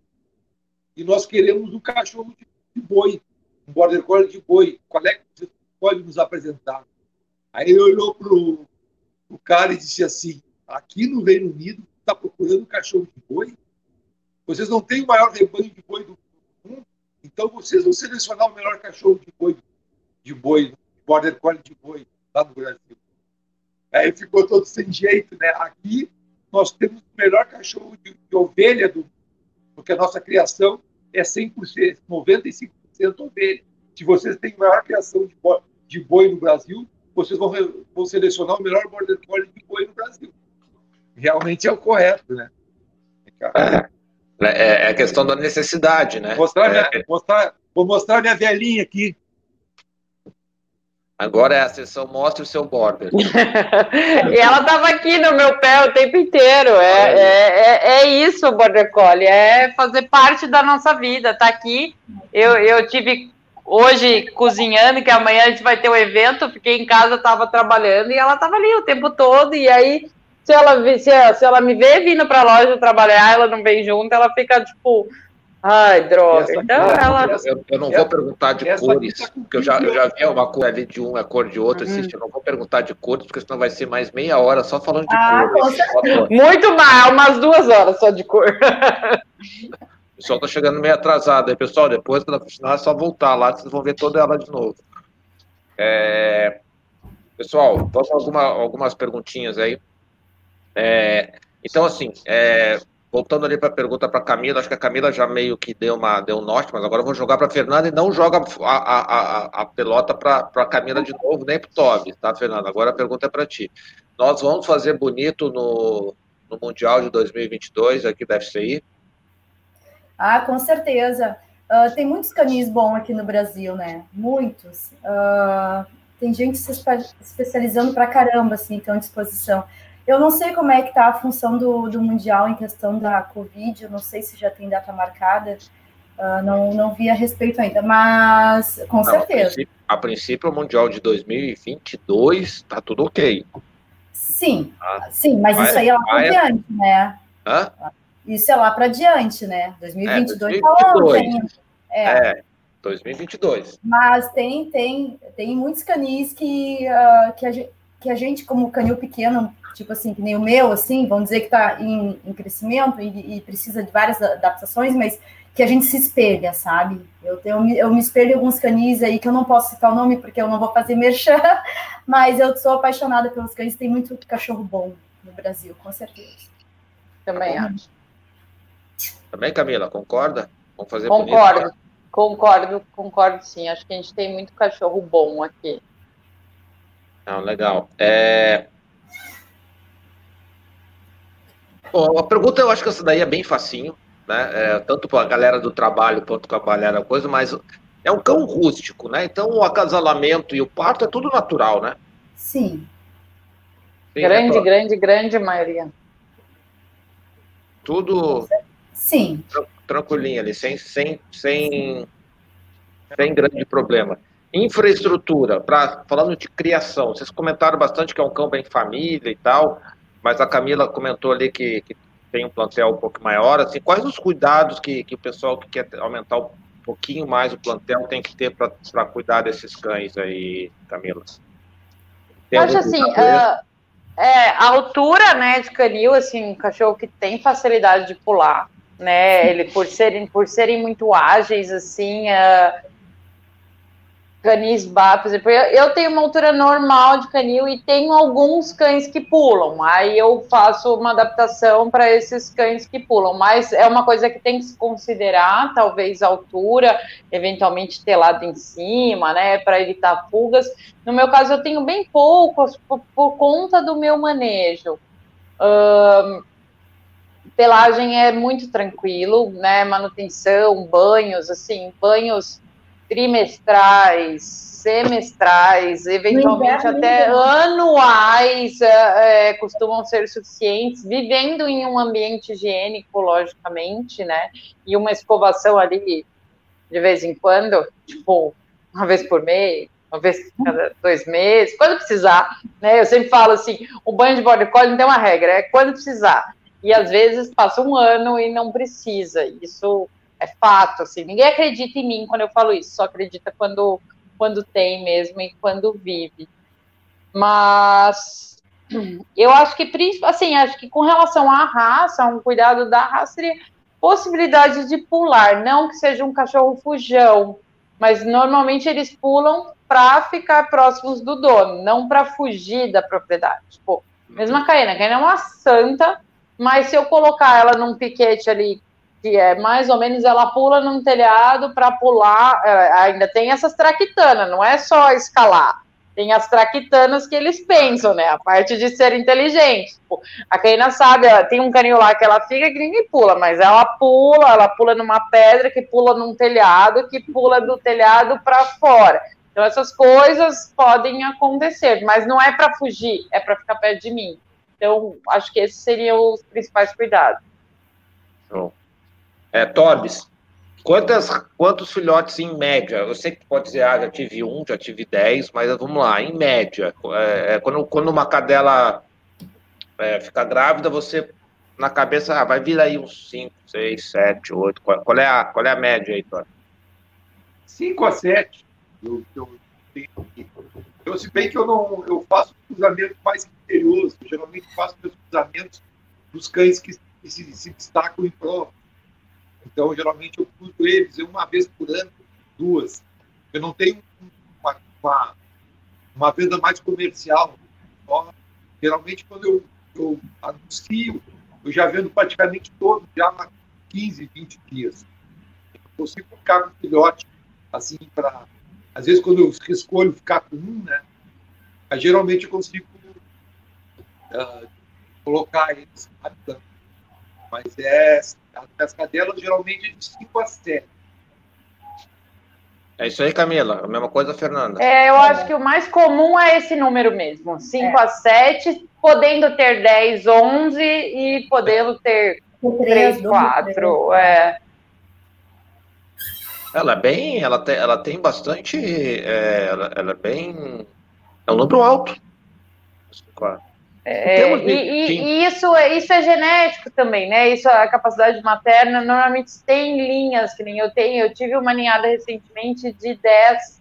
E nós queremos um cachorro de boi, um border collie de boi. Qual é que você pode nos apresentar? Aí ele olhou para o cara e disse assim: aqui no Reino Unido está procurando cachorro de boi? Vocês não têm o maior rebanho de boi do mundo? Então vocês vão selecionar o melhor cachorro de boi, de boi, border collie de boi lá no Brasil. Aí ficou todo sem jeito, né? Aqui nós temos o melhor cachorro de, de ovelha do porque a nossa criação é 100%, 95% ovelha. Se vocês têm maior criação de boi, de boi no Brasil, vocês vão, vão selecionar o melhor border collie de boi no Brasil. Realmente é o correto, né? É, é, é a questão da necessidade, né? Mostrar é. minha, mostrar, vou mostrar minha velhinha aqui. Agora é a sessão Mostre o seu border. e ela estava aqui no meu pé o tempo inteiro. É, é, é, é, isso, Border Collie. É fazer parte da nossa vida. Tá aqui. Eu, eu tive hoje cozinhando, que amanhã a gente vai ter um evento, fiquei em casa, estava trabalhando e ela estava ali o tempo todo. E aí, se ela, se ela, se ela me vê vindo para a loja trabalhar, ela não vem junto, ela fica tipo Ai, droga. Essa Então cor, ela. eu, eu não vou perguntar de Essa cores, tá porque eu já, eu 15 já vi uma cor ali de um, a cor de outro, Uhum. eu não vou perguntar de cores, porque senão vai ser mais meia hora só falando de Ah, cores. Muito mal, umas duas horas só de cor. Pessoal tá chegando meio atrasado aí, pessoal. Depois, quando final, é só voltar lá, vocês vão ver toda ela de novo. É, Pessoal, vamos alguma, algumas perguntinhas aí. É, Então, assim, é, voltando ali para a pergunta para Camila, acho que a Camila já meio que deu, uma, deu um norte, mas agora eu vou jogar para Fernanda e não joga a, a, a, a pelota para a Camila de novo, nem para o Toby, tá, Fernanda? Agora a pergunta é para ti. Nós vamos fazer bonito no, no Mundial de 2022 aqui da FCI? Ah, com certeza. Uh, tem muitos canis bons aqui no Brasil, né? Muitos. Uh, tem gente se espe especializando pra caramba, assim, estão à disposição. Eu não sei como é que tá a função do, do Mundial em questão da Covid, eu não sei se já tem data marcada, uh, não, não vi a respeito ainda, mas com Não, certeza. A princípio, a princípio, o Mundial de 2022 tá tudo ok. Sim, Ah, sim, mas vai- isso aí é lá para vai- diante, né? Hã? Isso é lá para diante, né? 2022 É, tá longe 2022. ainda. É. É, 2022. Mas tem, tem, tem muitos canis que, ah, que, a gente, que a gente, como canil pequeno, tipo assim, que nem o meu, assim, vamos dizer que está em, em crescimento e, e precisa de várias adaptações, mas que a gente se espelha, sabe? Eu, tenho, eu me espelho em alguns canis aí que eu não posso citar o nome porque eu não vou fazer merchan, mas eu sou apaixonada pelos cães, tem muito cachorro bom no Brasil, com certeza. Também acho. Também, Camila, concorda? Vamos fazer bonito? Concordo. Concordo, concordo sim. Acho que a gente tem muito cachorro bom aqui. Não, legal. É... Bom, a pergunta eu acho que essa daí é bem facinho, né? É, tanto para a galera do trabalho quanto para a galera da coisa, mas é um cão rústico, né? Então o acasalamento e o parto é tudo natural, né? Sim, Sim, grande, é to- grande, grande maioria. tudo sim. tranquilinho ali, sem, sem, sem, sem grande problema. Infraestrutura, pra, falando de criação, vocês comentaram bastante que é um cão bem família e tal, mas a Camila comentou ali que, que tem um plantel um pouco maior. Assim, quais os cuidados que, que o pessoal que quer aumentar um pouquinho mais o plantel tem que ter para cuidar desses cães aí, Camila? Tem acho assim, ah, é, a altura, né, de canil, assim, um cachorro que tem facilidade de pular, né, ele por serem, por serem muito ágeis, assim, ah, canis bar, por exemplo, eu, eu tenho uma altura normal de canil e tenho alguns cães que pulam, aí eu faço uma adaptação para esses cães que pulam, mas é uma coisa que tem que se considerar, talvez a altura, eventualmente telado em cima, né, para evitar fugas. No meu caso, eu tenho bem poucos por, por conta do meu manejo. Ahn, pelagem é muito tranquilo, né? Manutenção, banhos, assim, banhos trimestrais, semestrais, eventualmente até anuais é, é, costumam ser suficientes, vivendo em um ambiente higiênico, logicamente, né? E uma escovação ali de vez em quando, tipo, uma vez por mês, uma vez cada dois meses, quando precisar, né? Eu sempre falo assim, o banho de border collie não tem uma regra, é quando precisar. E às vezes passa um ano e não precisa. Isso é fato, assim. Ninguém acredita em mim quando eu falo isso, só acredita quando quando tem mesmo e quando vive. Mas eu acho que assim, acho que com relação à raça, um cuidado da raça seria possibilidade de pular, não que seja um cachorro fujão, mas normalmente eles pulam para ficar próximos do dono, não para fugir da propriedade. Tipo, mesma a Caena, a Caena é uma santa, mas se eu colocar ela num piquete ali, que é mais ou menos, ela pula num telhado para pular, é, ainda tem essas traquitanas, não é só escalar. Tem as traquitanas que eles pensam, né? A parte de ser inteligente. Tipo, a Caína sabe, ela, tem um canil lá que ela fica que ninguém pula, mas ela pula, ela pula numa pedra, que pula num telhado, que pula do telhado para fora. Então, essas coisas podem acontecer, mas não é para fugir, é para ficar perto de mim. Então, acho que esses seriam os principais cuidados. Show. É, Torbes, quantas, quantos filhotes em média? Eu sei que pode dizer, ah, já tive um, já tive dez, mas vamos lá, em média. É, é, quando, quando uma cadela é, fica grávida, você na cabeça, ah, vai vir aí uns 5, 6, 7, 8. Qual, qual, é, a, qual é a média aí, Tony? 5 a 7. Eu, eu, eu, se bem que eu não eu faço cruzamento mais criterioso, eu geralmente faço meus cruzamentos dos cães que, se, se, destacam em prova. Então, geralmente eu cruzo eles uma vez por ano, duas. Eu não tenho uma, uma, uma venda mais comercial. Só, geralmente, quando eu, eu anuncio, eu já vendo praticamente todo, já há 15, 20 dias. Eu consigo ficar com filhote, assim, para. Às vezes, quando eu escolho ficar com um, né? Geralmente eu consigo uh, colocar eles rapidamente. Mas é. As cadelas geralmente é de 5 a 7. É isso aí, Camila. A mesma coisa, Fernanda. É, eu acho que o mais comum é esse número mesmo: 5 é. a 7, podendo ter 10, 11 e podendo ter 3, 4. É. Ela é bem, ela tem, ela tem bastante, é, ela, ela, é bem, é um número alto. É, de, e, de... e, isso, é, isso é genético também, né? Isso, a capacidade materna, normalmente tem linhas, que nem eu tenho. Eu tive uma ninhada recentemente de 10,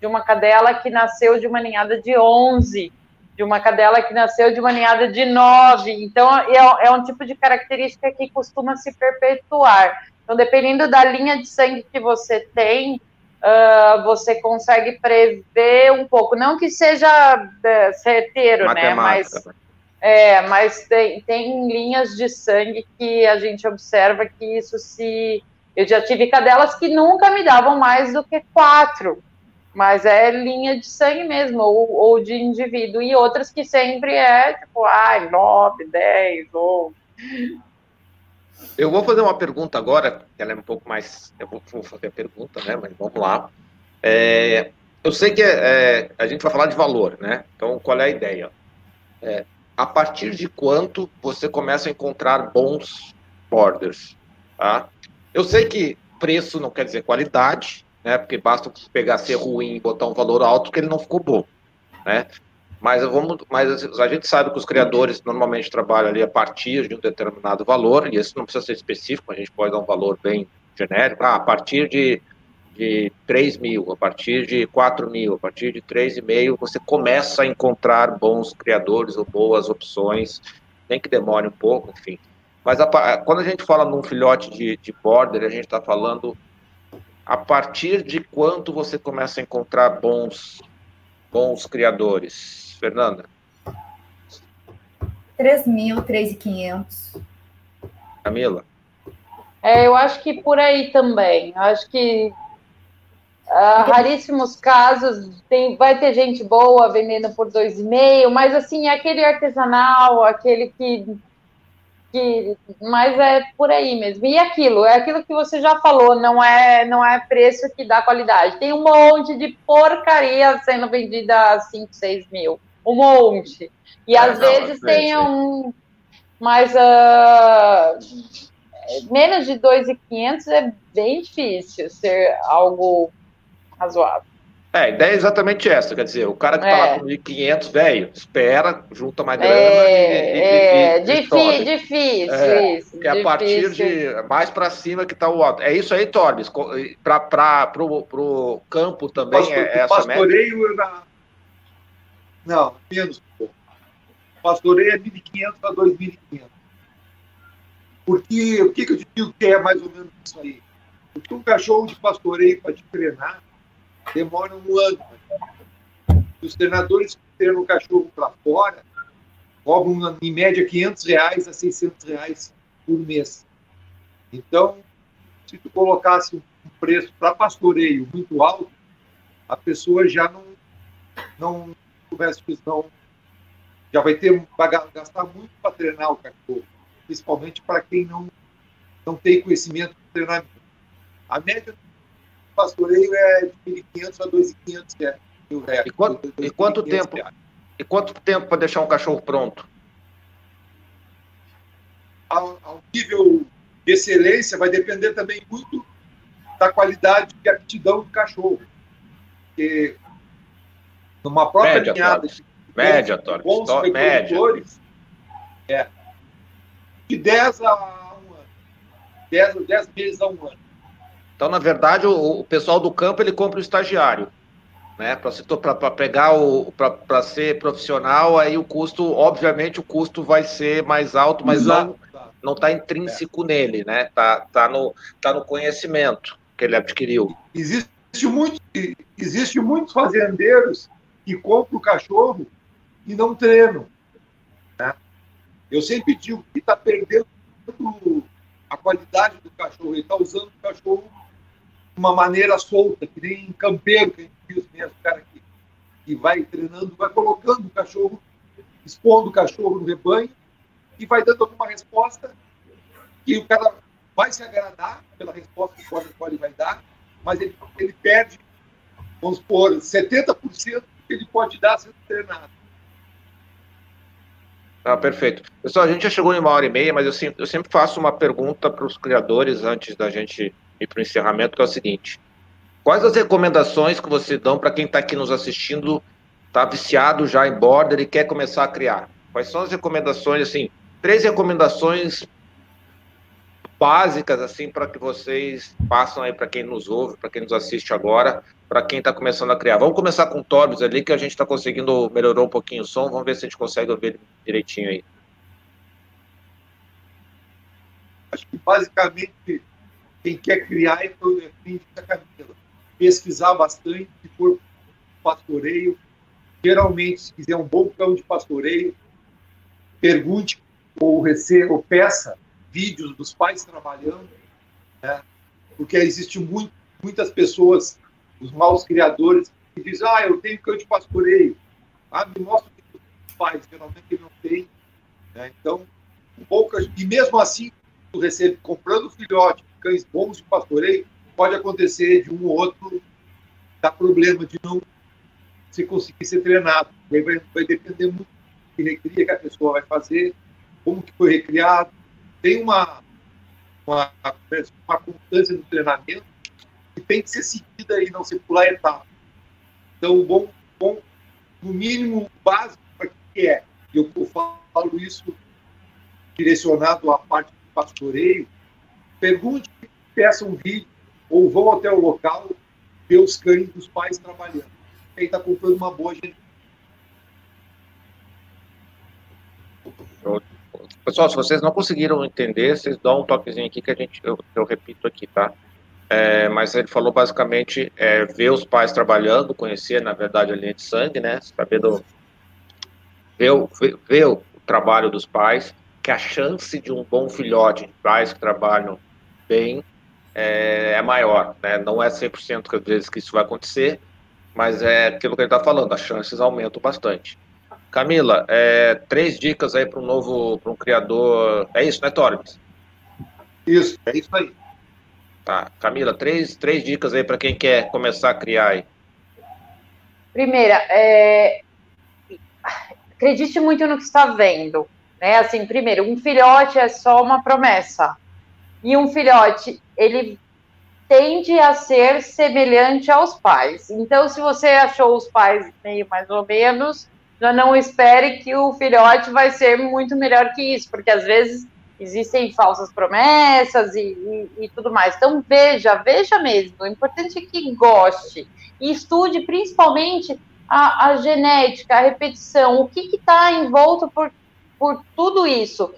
de uma cadela que nasceu de uma ninhada de 11, de uma cadela que nasceu de uma ninhada de 9. Então, é, é um tipo de característica que costuma se perpetuar. Então, dependendo da linha de sangue que você tem, uh, você consegue prever um pouco, não que seja uh, certeiro, né? Mas, é, mas tem, tem linhas de sangue que a gente observa que isso se. Eu já tive cadelas que nunca me davam mais do que quatro, mas é linha de sangue mesmo, ou, ou de indivíduo, e outras que sempre é tipo, ai, nove, dez, ou eu vou fazer uma pergunta agora, ela é um pouco mais. Eu vou, vou fazer a pergunta, né? Mas vamos lá. É, eu sei que é, a gente vai falar de valor, né? Então, qual é a ideia? É, a partir de quanto você começa a encontrar bons borders? Tá? Eu sei que preço não quer dizer qualidade, né? Porque basta pegar ser ruim e botar um valor alto que ele não ficou bom, né? Mas, vamos, mas a gente sabe que os criadores normalmente trabalham ali a partir de um determinado valor, e esse não precisa ser específico, a gente pode dar um valor bem genérico, ah, a partir de, de 3 mil, a partir de 4 mil, a partir de 3,5, você começa a encontrar bons criadores ou boas opções, nem que demore um pouco, enfim. Mas a, quando a gente fala num filhote de, de border, a gente está falando a partir de quanto você começa a encontrar bons, bons criadores Fernanda? 3 mil, 3.500. Camila? É, eu acho que por aí também. Eu acho que uh, raríssimos casos tem, vai ter gente boa vendendo por 2,5, mas assim, aquele artesanal, aquele que que, mas é por aí mesmo. E aquilo, é aquilo que você já falou, não é, não é preço que dá qualidade. Tem um monte de porcaria sendo vendida a 5, 6 mil um monte. E é, às não, vezes tem um. Mas uh, menos de 2,500 é bem difícil ser algo razoável. É, a ideia é exatamente essa, quer dizer, o cara que está é. lá com 1.500, velho, espera, junta mais grana é, e, é, e, e, difícil, difícil, é, isso. Que é a partir de mais para cima que está o alto. É isso aí, Torbis, para o campo também Pastor, é essa pastoreio média? Na, não, menos. Pastoreio é 1.500 a 2.500. Porque, o que, que eu te digo que é mais ou menos isso aí? Porque um cachorro de pastoreio para te treinar demora um ano. Os treinadores que treinam o cachorro para fora cobram, em média, 500 reais a 600 reais por mês. Então, se tu colocasse um preço para pastoreio muito alto, a pessoa já não, não começa a já vai ter vai gastar muito para treinar o cachorro, principalmente para quem não não tem conhecimento de treinamento. A média pastoreio é de 1.500 a 2.500 reais. E quanto, e quanto tempo? Reais. E quanto tempo para deixar um cachorro pronto? Ao, ao, nível de excelência vai depender também muito da qualidade e aptidão do cachorro. Porque numa própria média, linhada de média, bons, bons média. é. de 10 a um ano. 10, 10 meses a um ano. Então, na verdade, o, o pessoal do campo ele compra o estagiário. Né, para pegar o para ser profissional, aí o custo, obviamente, o custo vai ser mais alto, mas Exato. não está intrínseco é. nele, né? Tá, tá, no, tá no conhecimento que ele adquiriu. Existe muito, existe muitos fazendeiros que compram o cachorro e não treinam. Né? Eu sempre digo que está perdendo a qualidade do cachorro, ele está usando o cachorro uma maneira solta, que nem campeiro que a gente viu mesmo, cara que, que vai treinando, vai colocando o cachorro, expondo o cachorro no rebanho e vai dando alguma resposta que o cara vai se agradar pela resposta que o Border vai dar, mas ele, ele perde, vamos supor, 70% que ele pode dar sendo treinado. Ah, perfeito. Pessoal, a gente já chegou em uma hora e meia, mas eu eu sempre faço uma pergunta para os criadores antes da gente ir para o encerramento, que é o seguinte. Quais as recomendações que você dão para quem está aqui nos assistindo, está viciado já em border e quer começar a criar? Quais são as recomendações, assim, três recomendações básicas assim para que vocês passam aí para quem nos ouve, para quem nos assiste agora, para quem está começando a criar. Vamos começar com o Torbis ali, que a gente está conseguindo melhorou um pouquinho o som. Vamos ver se a gente consegue ouvir direitinho aí. Acho que basicamente quem quer criar é fim da Camila. Pesquisar bastante, se for pastoreio. Geralmente, se quiser um bom cão de pastoreio, pergunte ou receba ou peça vídeos dos pais trabalhando, né? porque existe muito, muitas pessoas, os maus criadores, que dizem, ah, eu tenho cão de pastoreio. Ah, me mostra o que os pais, geralmente ele não tem. Né? Então, poucas, e mesmo assim, tu recebe, comprando filhote, cães bons de pastoreio, pode acontecer de um ou outro dar problema de não se conseguir ser treinado. Aí vai, vai depender muito de recria que a pessoa vai fazer, como que foi recriado, tem uma, uma, uma constância no treinamento que tem que ser seguida e não se pular etapa. Então, o bom, bom, no mínimo básico para que é, eu falo isso direcionado à parte do pastoreio, pergunte, peça um vídeo ou vão até o local ver os cães dos pais trabalhando. Quem está comprando uma boa gente. Pessoal, se vocês não conseguiram entender, vocês dão um toquezinho aqui que a gente, eu, eu repito aqui, tá? É, mas ele falou basicamente é, ver os pais trabalhando, conhecer, na verdade, a linha de sangue, né? Saber do, ver, ver, ver o trabalho dos pais, que a chance de um bom filhote de pais que trabalham bem é, é maior, né? Não é 100% que às vezes que isso vai acontecer, mas é aquilo que ele está falando, as chances aumentam bastante. Camila, é, três dicas aí para um novo, para um criador. É isso, né, Torbis? Isso, é isso aí. Tá, Camila, três, três dicas aí para quem quer começar a criar aí. Primeira, é... acredite muito no que está vendo. Né? Assim, primeiro, um filhote é só uma promessa. E um filhote, ele tende a ser semelhante aos pais. Então, se você achou os pais meio mais ou menos, já não espere que o filhote vai ser muito melhor que isso, porque às vezes existem falsas promessas e, e, e, tudo mais. Então veja, veja mesmo. O importante é que goste e estude principalmente a, a genética, a repetição, o que está envolto por, por tudo isso,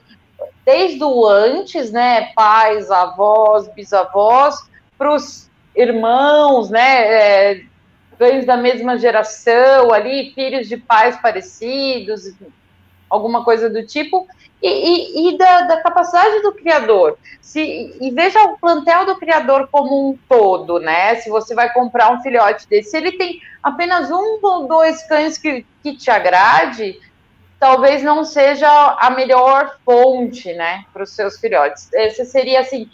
desde o antes, né, pais, avós, bisavós, para os irmãos, né, é, da mesma geração ali, filhos de pais parecidos, alguma coisa do tipo, e, e, e da, da, capacidade do criador. Se, e veja o plantel do criador como um todo, né? Se você vai comprar um filhote desse, se ele tem apenas um ou dois cães que, que te agrade, talvez não seja a melhor fonte, né, para os seus filhotes. Esse seria assim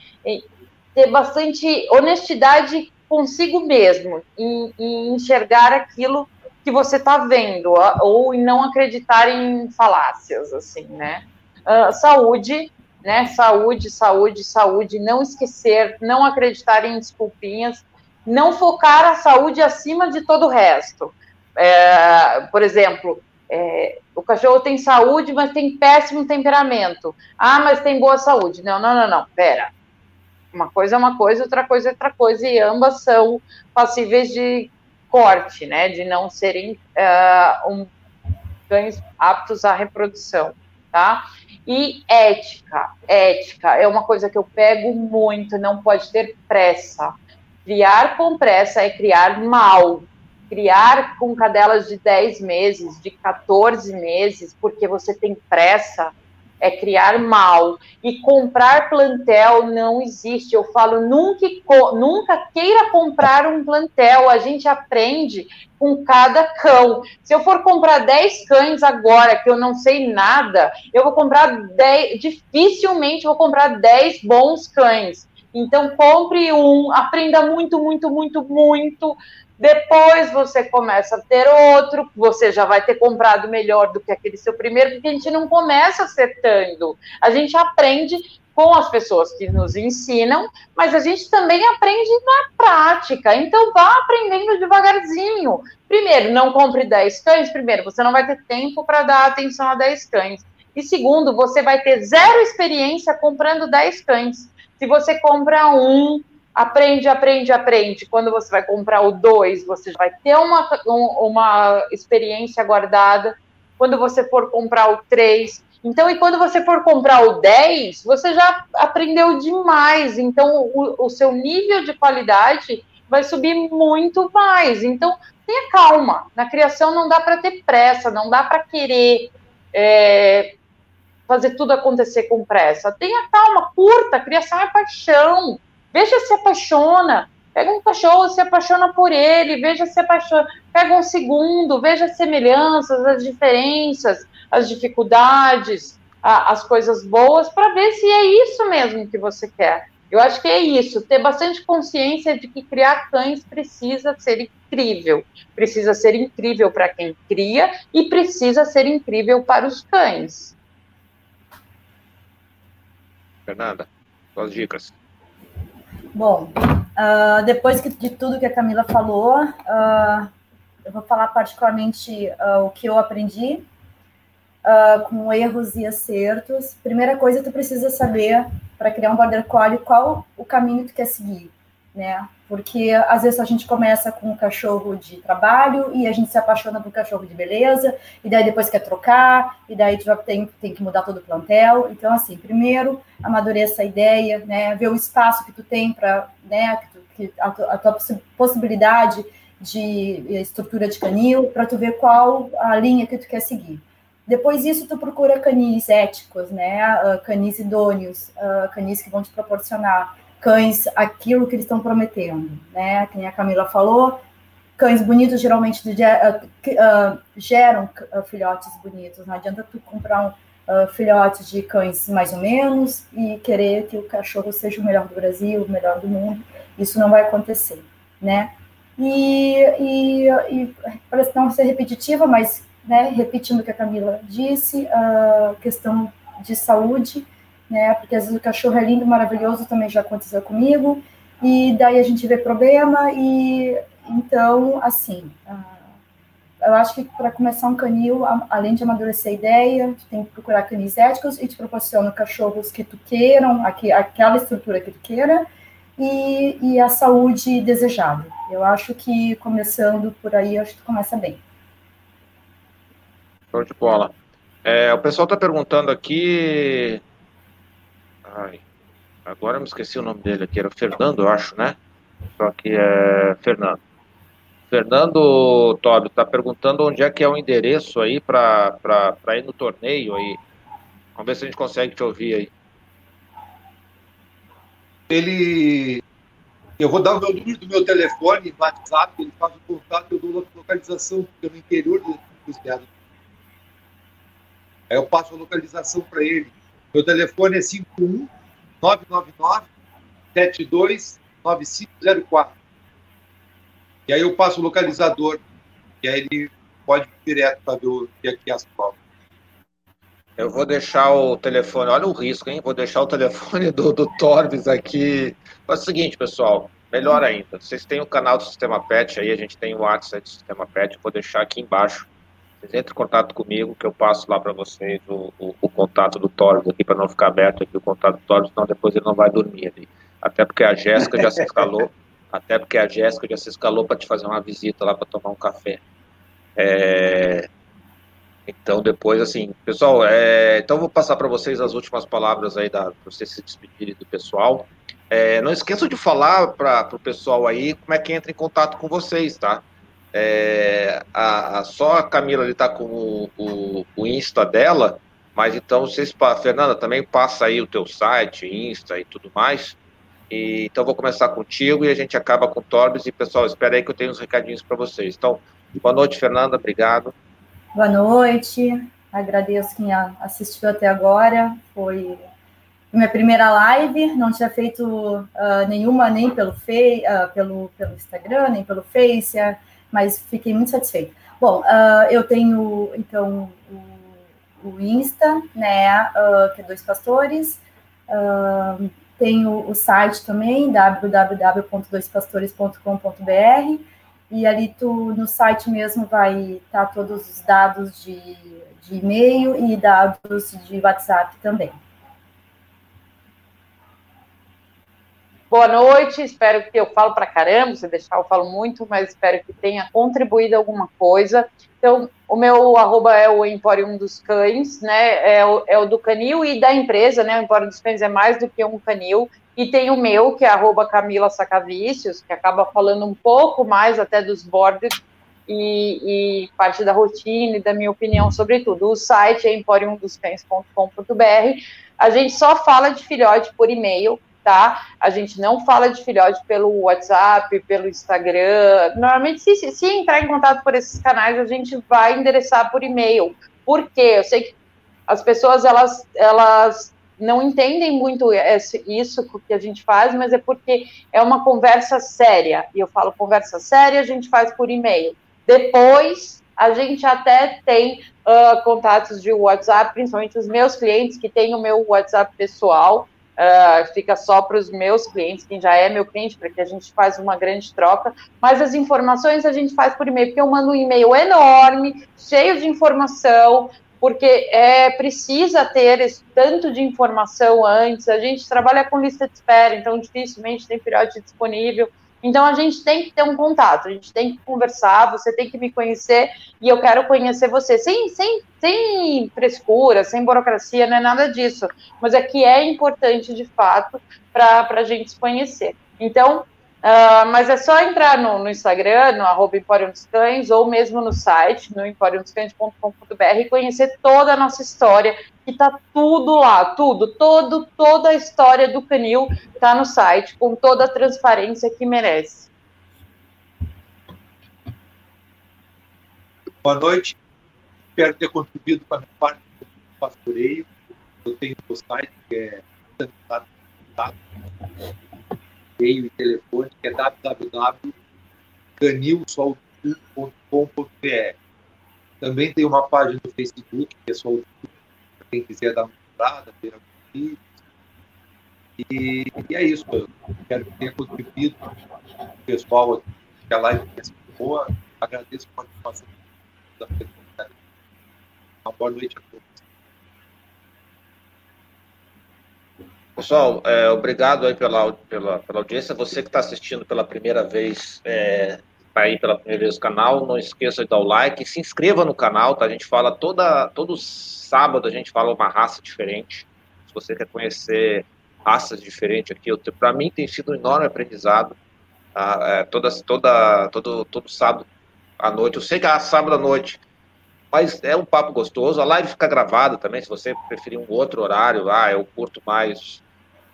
ter bastante honestidade consigo mesmo, em, em enxergar aquilo que você está vendo, ou em não acreditar em falácias, assim, né? Uh, saúde, né? Saúde, saúde, saúde, não esquecer, não acreditar em desculpinhas, não focar a saúde acima de todo o resto. É, por exemplo, é, o cachorro tem saúde, mas tem péssimo temperamento. Ah, mas tem boa saúde. Não, não, não, não. Pera. Uma coisa é uma coisa, outra coisa é outra coisa, e ambas são passíveis de corte, né? De não serem uh, um, cães aptos à reprodução, tá? E ética, ética é uma coisa que eu pego muito, não pode ter pressa. Criar com pressa é criar mal, criar com cadelas de 10 meses, de 14 meses, porque você tem pressa, é criar mal. E comprar plantel não existe. Eu falo, nunca, nunca queira comprar um plantel. A gente aprende com cada cão. Se eu for comprar 10 cães agora, que eu não sei nada, eu vou comprar 10, dificilmente vou comprar 10 bons cães. Então, compre um, aprenda muito, muito, muito, muito depois você começa a ter outro, você já vai ter comprado melhor do que aquele seu primeiro, porque a gente não começa acertando. A gente aprende com as pessoas que nos ensinam, mas a gente também aprende na prática. Então vá aprendendo devagarzinho. Primeiro, não compre 10 cães. Primeiro, você não vai ter tempo para dar atenção a 10 cães. E segundo, você vai ter zero experiência comprando 10 cães. Se você compra um, aprende, aprende, aprende. Quando você vai comprar o 2, você vai ter uma, uma experiência guardada. Quando você for comprar o 3. Então, e quando você for comprar o 10, você já aprendeu demais. Então, o, o seu nível de qualidade vai subir muito mais. Então, tenha calma. Na criação não dá para ter pressa, não dá para querer é, fazer tudo acontecer com pressa. Tenha calma, curta. A criação é paixão. Veja se apaixona. Pega um cachorro, se apaixona por ele, veja se apaixona. Pega um segundo, veja as semelhanças, as diferenças, as dificuldades, a, as coisas boas, para ver se é isso mesmo que você quer. Eu acho que é isso, ter bastante consciência de que criar cães precisa ser incrível. Precisa ser incrível para quem cria e precisa ser incrível para os cães. Fernanda, suas dicas. Bom, uh, depois que, de tudo que a Camila falou, uh, eu vou falar particularmente uh, o que eu aprendi com erros e acertos. Primeira coisa, tu precisa saber para criar um border collie qual o caminho que tu quer seguir, né? Porque às vezes a gente começa com um cachorro de trabalho e a gente se apaixona por um cachorro de beleza, e daí depois quer trocar, e daí já tem, tem que mudar todo o plantel. Então, assim, primeiro, amadureça a ideia, né, ver o espaço que tu tem para, né, que, tu, que a, a, tua possibilidade de estrutura de canil, para tu ver qual a linha que tu quer seguir. Depois disso, tu procura canis éticos, né, ah, canis idôneos, ah, canis que vão te proporcionar cães aquilo que eles estão prometendo, né? Quem a Camila falou, cães bonitos geralmente uh, geram uh, filhotes bonitos. Não adianta tu comprar um filhote de cães mais ou menos e querer que o cachorro seja o melhor do Brasil, o melhor do mundo. Isso não vai acontecer, né? E, e, e parece não ser repetitiva, mas né, repetindo o que a Camila disse, a questão de saúde né? Porque às vezes o cachorro é lindo, maravilhoso, também já aconteceu comigo, e daí a gente vê problema, e então, assim, ah, eu acho que para começar um canil, além de amadurecer a ideia, tu tem que procurar canis éticos e te proporciona cachorros que tu queiram, aquela estrutura que tu queira, e, e a saúde desejada. Eu acho que começando por aí, acho que tu começa bem. Show de bola. É, o pessoal está perguntando aqui Ai, agora me esqueci o nome dele aqui, era Fernando, eu acho, né? Só que é Fernando. Fernando Tóbio está perguntando onde é que é o endereço aí para ir no torneio aí. Vamos ver se a gente consegue te ouvir aí. Ele. Eu vou dar o meu número do meu telefone WhatsApp, ele faz o contato, eu dou localização, porque é no interior do, estado. Aí eu passo a localização para ele. Meu telefone é 51 999 72 9504. E aí eu passo o localizador, e aí ele pode ir direto para ver o aqui as provas. Eu vou deixar o telefone, olha o risco, hein? Vou deixar o telefone do, do Torbes aqui. Faz o seguinte, pessoal, melhor ainda. Vocês têm o canal do Sistema Pet aí, a gente tem o WhatsApp do Sistema Pet, vou deixar aqui embaixo Entrem em contato comigo, que eu passo lá para vocês o, o, o, contato do Torres aqui, para não ficar aberto aqui o contato do Torres, senão depois ele não vai dormir ali. Até porque a Jéssica já se escalou, até porque a Jéssica já se escalou para te fazer uma visita lá para tomar um café. É, então, depois, assim, pessoal, é, então vou passar para vocês as últimas palavras aí, para vocês se despedirem do pessoal. É, não esqueçam de falar para o pessoal aí como é que entra em contato com vocês, tá? É, a, a, só a Camila está com o, o, o, Insta dela, mas então vocês, Fernanda, também passa aí o teu site, Insta e tudo mais. E, então vou começar contigo e a gente acaba com o Torbes. E pessoal, espera aí que eu tenho uns recadinhos para vocês. Então, boa noite, Fernanda, obrigado. Boa noite, agradeço quem assistiu até agora. Foi minha primeira live, não tinha feito uh, nenhuma nem pelo, uh, pelo, pelo Instagram, nem pelo Face, mas fiquei muito satisfeita. Bom, uh, eu tenho então o, o Insta, né, que é Dois Pastores, tenho o site também, www.doispastores.com.br, e ali tu, no site mesmo vai estar tá todos os dados de, de e-mail e dados de WhatsApp também. Boa noite, espero que eu falo para caramba, se deixar eu falo muito, mas espero que tenha contribuído alguma coisa. Então, o meu arroba é o Empório dos Cães, né? É o, é o, do canil e da empresa, né? O Empório dos Cães é mais do que um canil. E tem o meu, que é arroba Camila Sacavícios, que acaba falando um pouco mais até dos bordes e, e, parte da rotina e da minha opinião sobre tudo. O site é emporiumdoscães.com.br. A gente só fala de filhote por e-mail, tá? A gente não fala de filhote pelo WhatsApp, pelo Instagram. Normalmente, se, se entrar em contato por esses canais, a gente vai endereçar por e-mail. Por quê? Eu sei que as pessoas, elas, elas não entendem muito isso que a gente faz, mas é porque é uma conversa séria. E eu falo conversa séria, a gente faz por e-mail. Depois, a gente até tem uh, contatos de WhatsApp, principalmente os meus clientes que têm o meu WhatsApp pessoal. Uh, fica só para os meus clientes, quem já é meu cliente, para que a gente faz uma grande troca. Mas as informações a gente faz por e-mail, porque eu mando um e-mail enorme, cheio de informação, porque é, precisa ter esse tanto de informação antes. A gente trabalha com lista de espera, então dificilmente tem periódico disponível. Então a gente tem que ter um contato, a gente tem que conversar, você tem que me conhecer e eu quero conhecer você, sem, sem, sem frescura, sem burocracia, não é nada disso, mas é que é importante de fato para a gente se conhecer. Então, Uh, mas é só entrar no, no Instagram, no arroba Emporium dos Cães, ou mesmo no site, no emporiumdoscães.com.br, e conhecer toda a nossa história, que tá tudo lá, tudo, todo, toda a história do canil tá no site, com toda a transparência que merece. Boa noite, espero ter contribuído com a minha parte do pastoreio. Eu tenho o site que é e-mail e telefone, que é www.canilsolsul.com.br. Também tem uma página no Facebook, que é para quem quiser dar uma entrada, ver. E, e é isso, eu quero que tenha contribuído o pessoal que a live é boa. Agradeço a participação da Uma boa noite a todos. Pessoal, é, obrigado aí pela, pela, pela audiência. Você que está assistindo pela primeira vez, é, aí pela primeira vez no canal, não esqueça de dar o like, se inscreva no canal, tá? A gente fala toda, todo sábado, a gente fala uma raça diferente. Se você quer conhecer raças diferentes aqui, para mim tem sido um enorme aprendizado. Tá? É, toda, toda, todo, todo sábado à noite, eu sei que é sábado à noite, mas é um papo gostoso. A live fica gravada também, se você preferir um outro horário, ah, eu curto mais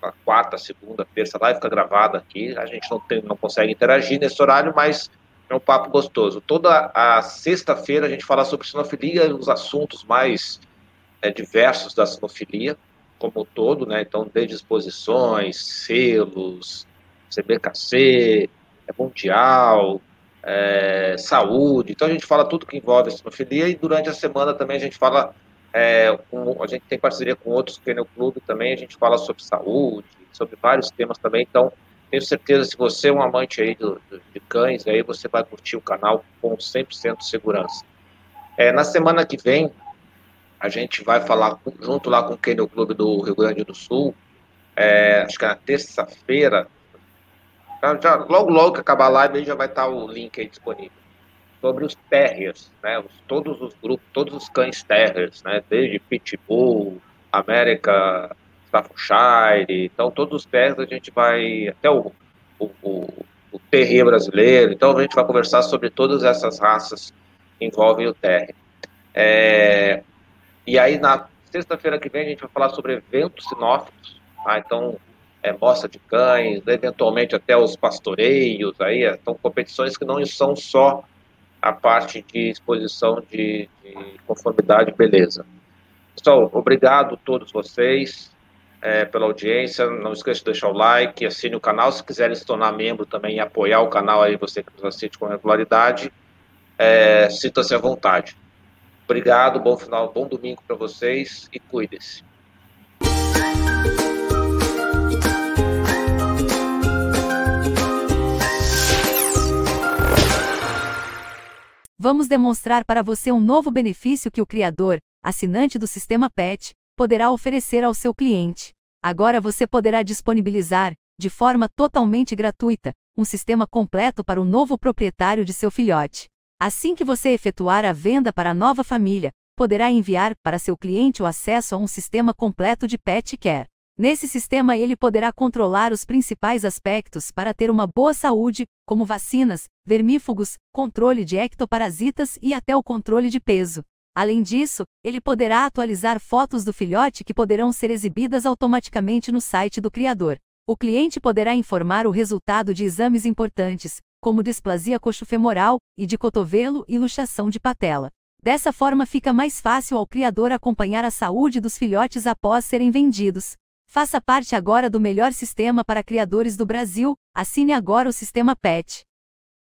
a quarta, segunda, terça, a live fica gravada aqui. A gente não, tem, não consegue interagir nesse horário, mas é um papo gostoso. Toda a sexta-feira a gente fala sobre sinofilia e os assuntos mais é, diversos da sinofilia, como um todo, né? Então, desde exposições, selos, CBKC, é mundial, é, saúde. Então a gente fala tudo que envolve a sinofilia e durante a semana também a gente fala, é, a gente tem parceria com outros Kennel Clube também, a gente fala sobre saúde, sobre vários temas também. Então tenho certeza se você é um amante aí do, do, de cães, aí você vai curtir o canal com 100% de segurança. É, na semana que vem, a gente vai falar junto lá com o Kennel Clube do Rio Grande do Sul, é, acho que é na terça-feira, já, já, logo, logo que acabar a live, aí já vai estar o link aí disponível. Sobre os terriers, né? Os, todos os grupos, todos os cães terriers, né? Desde Pitbull, América, Staffordshire, então todos os terriers a gente vai, até o, o, o, o brasileiro, então a gente vai conversar sobre todas essas raças que envolvem o terrier. É, e aí na sexta-feira que vem a gente vai falar sobre eventos sinófilos, tá? Então é, mostra de cães, eventualmente até os pastoreios, aí é, são competições que não são só a parte de exposição de, de conformidade e beleza. Pessoal, obrigado a todos vocês é, pela audiência, não esqueça de deixar o like, assine o canal, se quiserem se tornar membro também e apoiar o canal aí, você que nos assiste com regularidade, é, sinta-se à vontade. Obrigado, bom final, bom domingo para vocês e cuide-se. Vamos demonstrar para você um novo benefício que o criador, assinante do sistema PET, poderá oferecer ao seu cliente. Agora você poderá disponibilizar, de forma totalmente gratuita, um sistema completo para o novo proprietário de seu filhote. Assim que você efetuar a venda para a nova família, poderá enviar para seu cliente o acesso a um sistema completo de pet care. Nesse sistema, ele poderá controlar os principais aspectos para ter uma boa saúde, como vacinas, vermífugos, controle de ectoparasitas e até o controle de peso. Além disso, ele poderá atualizar fotos do filhote que poderão ser exibidas automaticamente no site do criador. O cliente poderá informar o resultado de exames importantes, como displasia coxofemoral e de cotovelo e luxação de patela. Dessa forma fica mais fácil ao criador acompanhar a saúde dos filhotes após serem vendidos. Faça parte agora do melhor sistema para criadores do Brasil. Assine agora o sistema PET.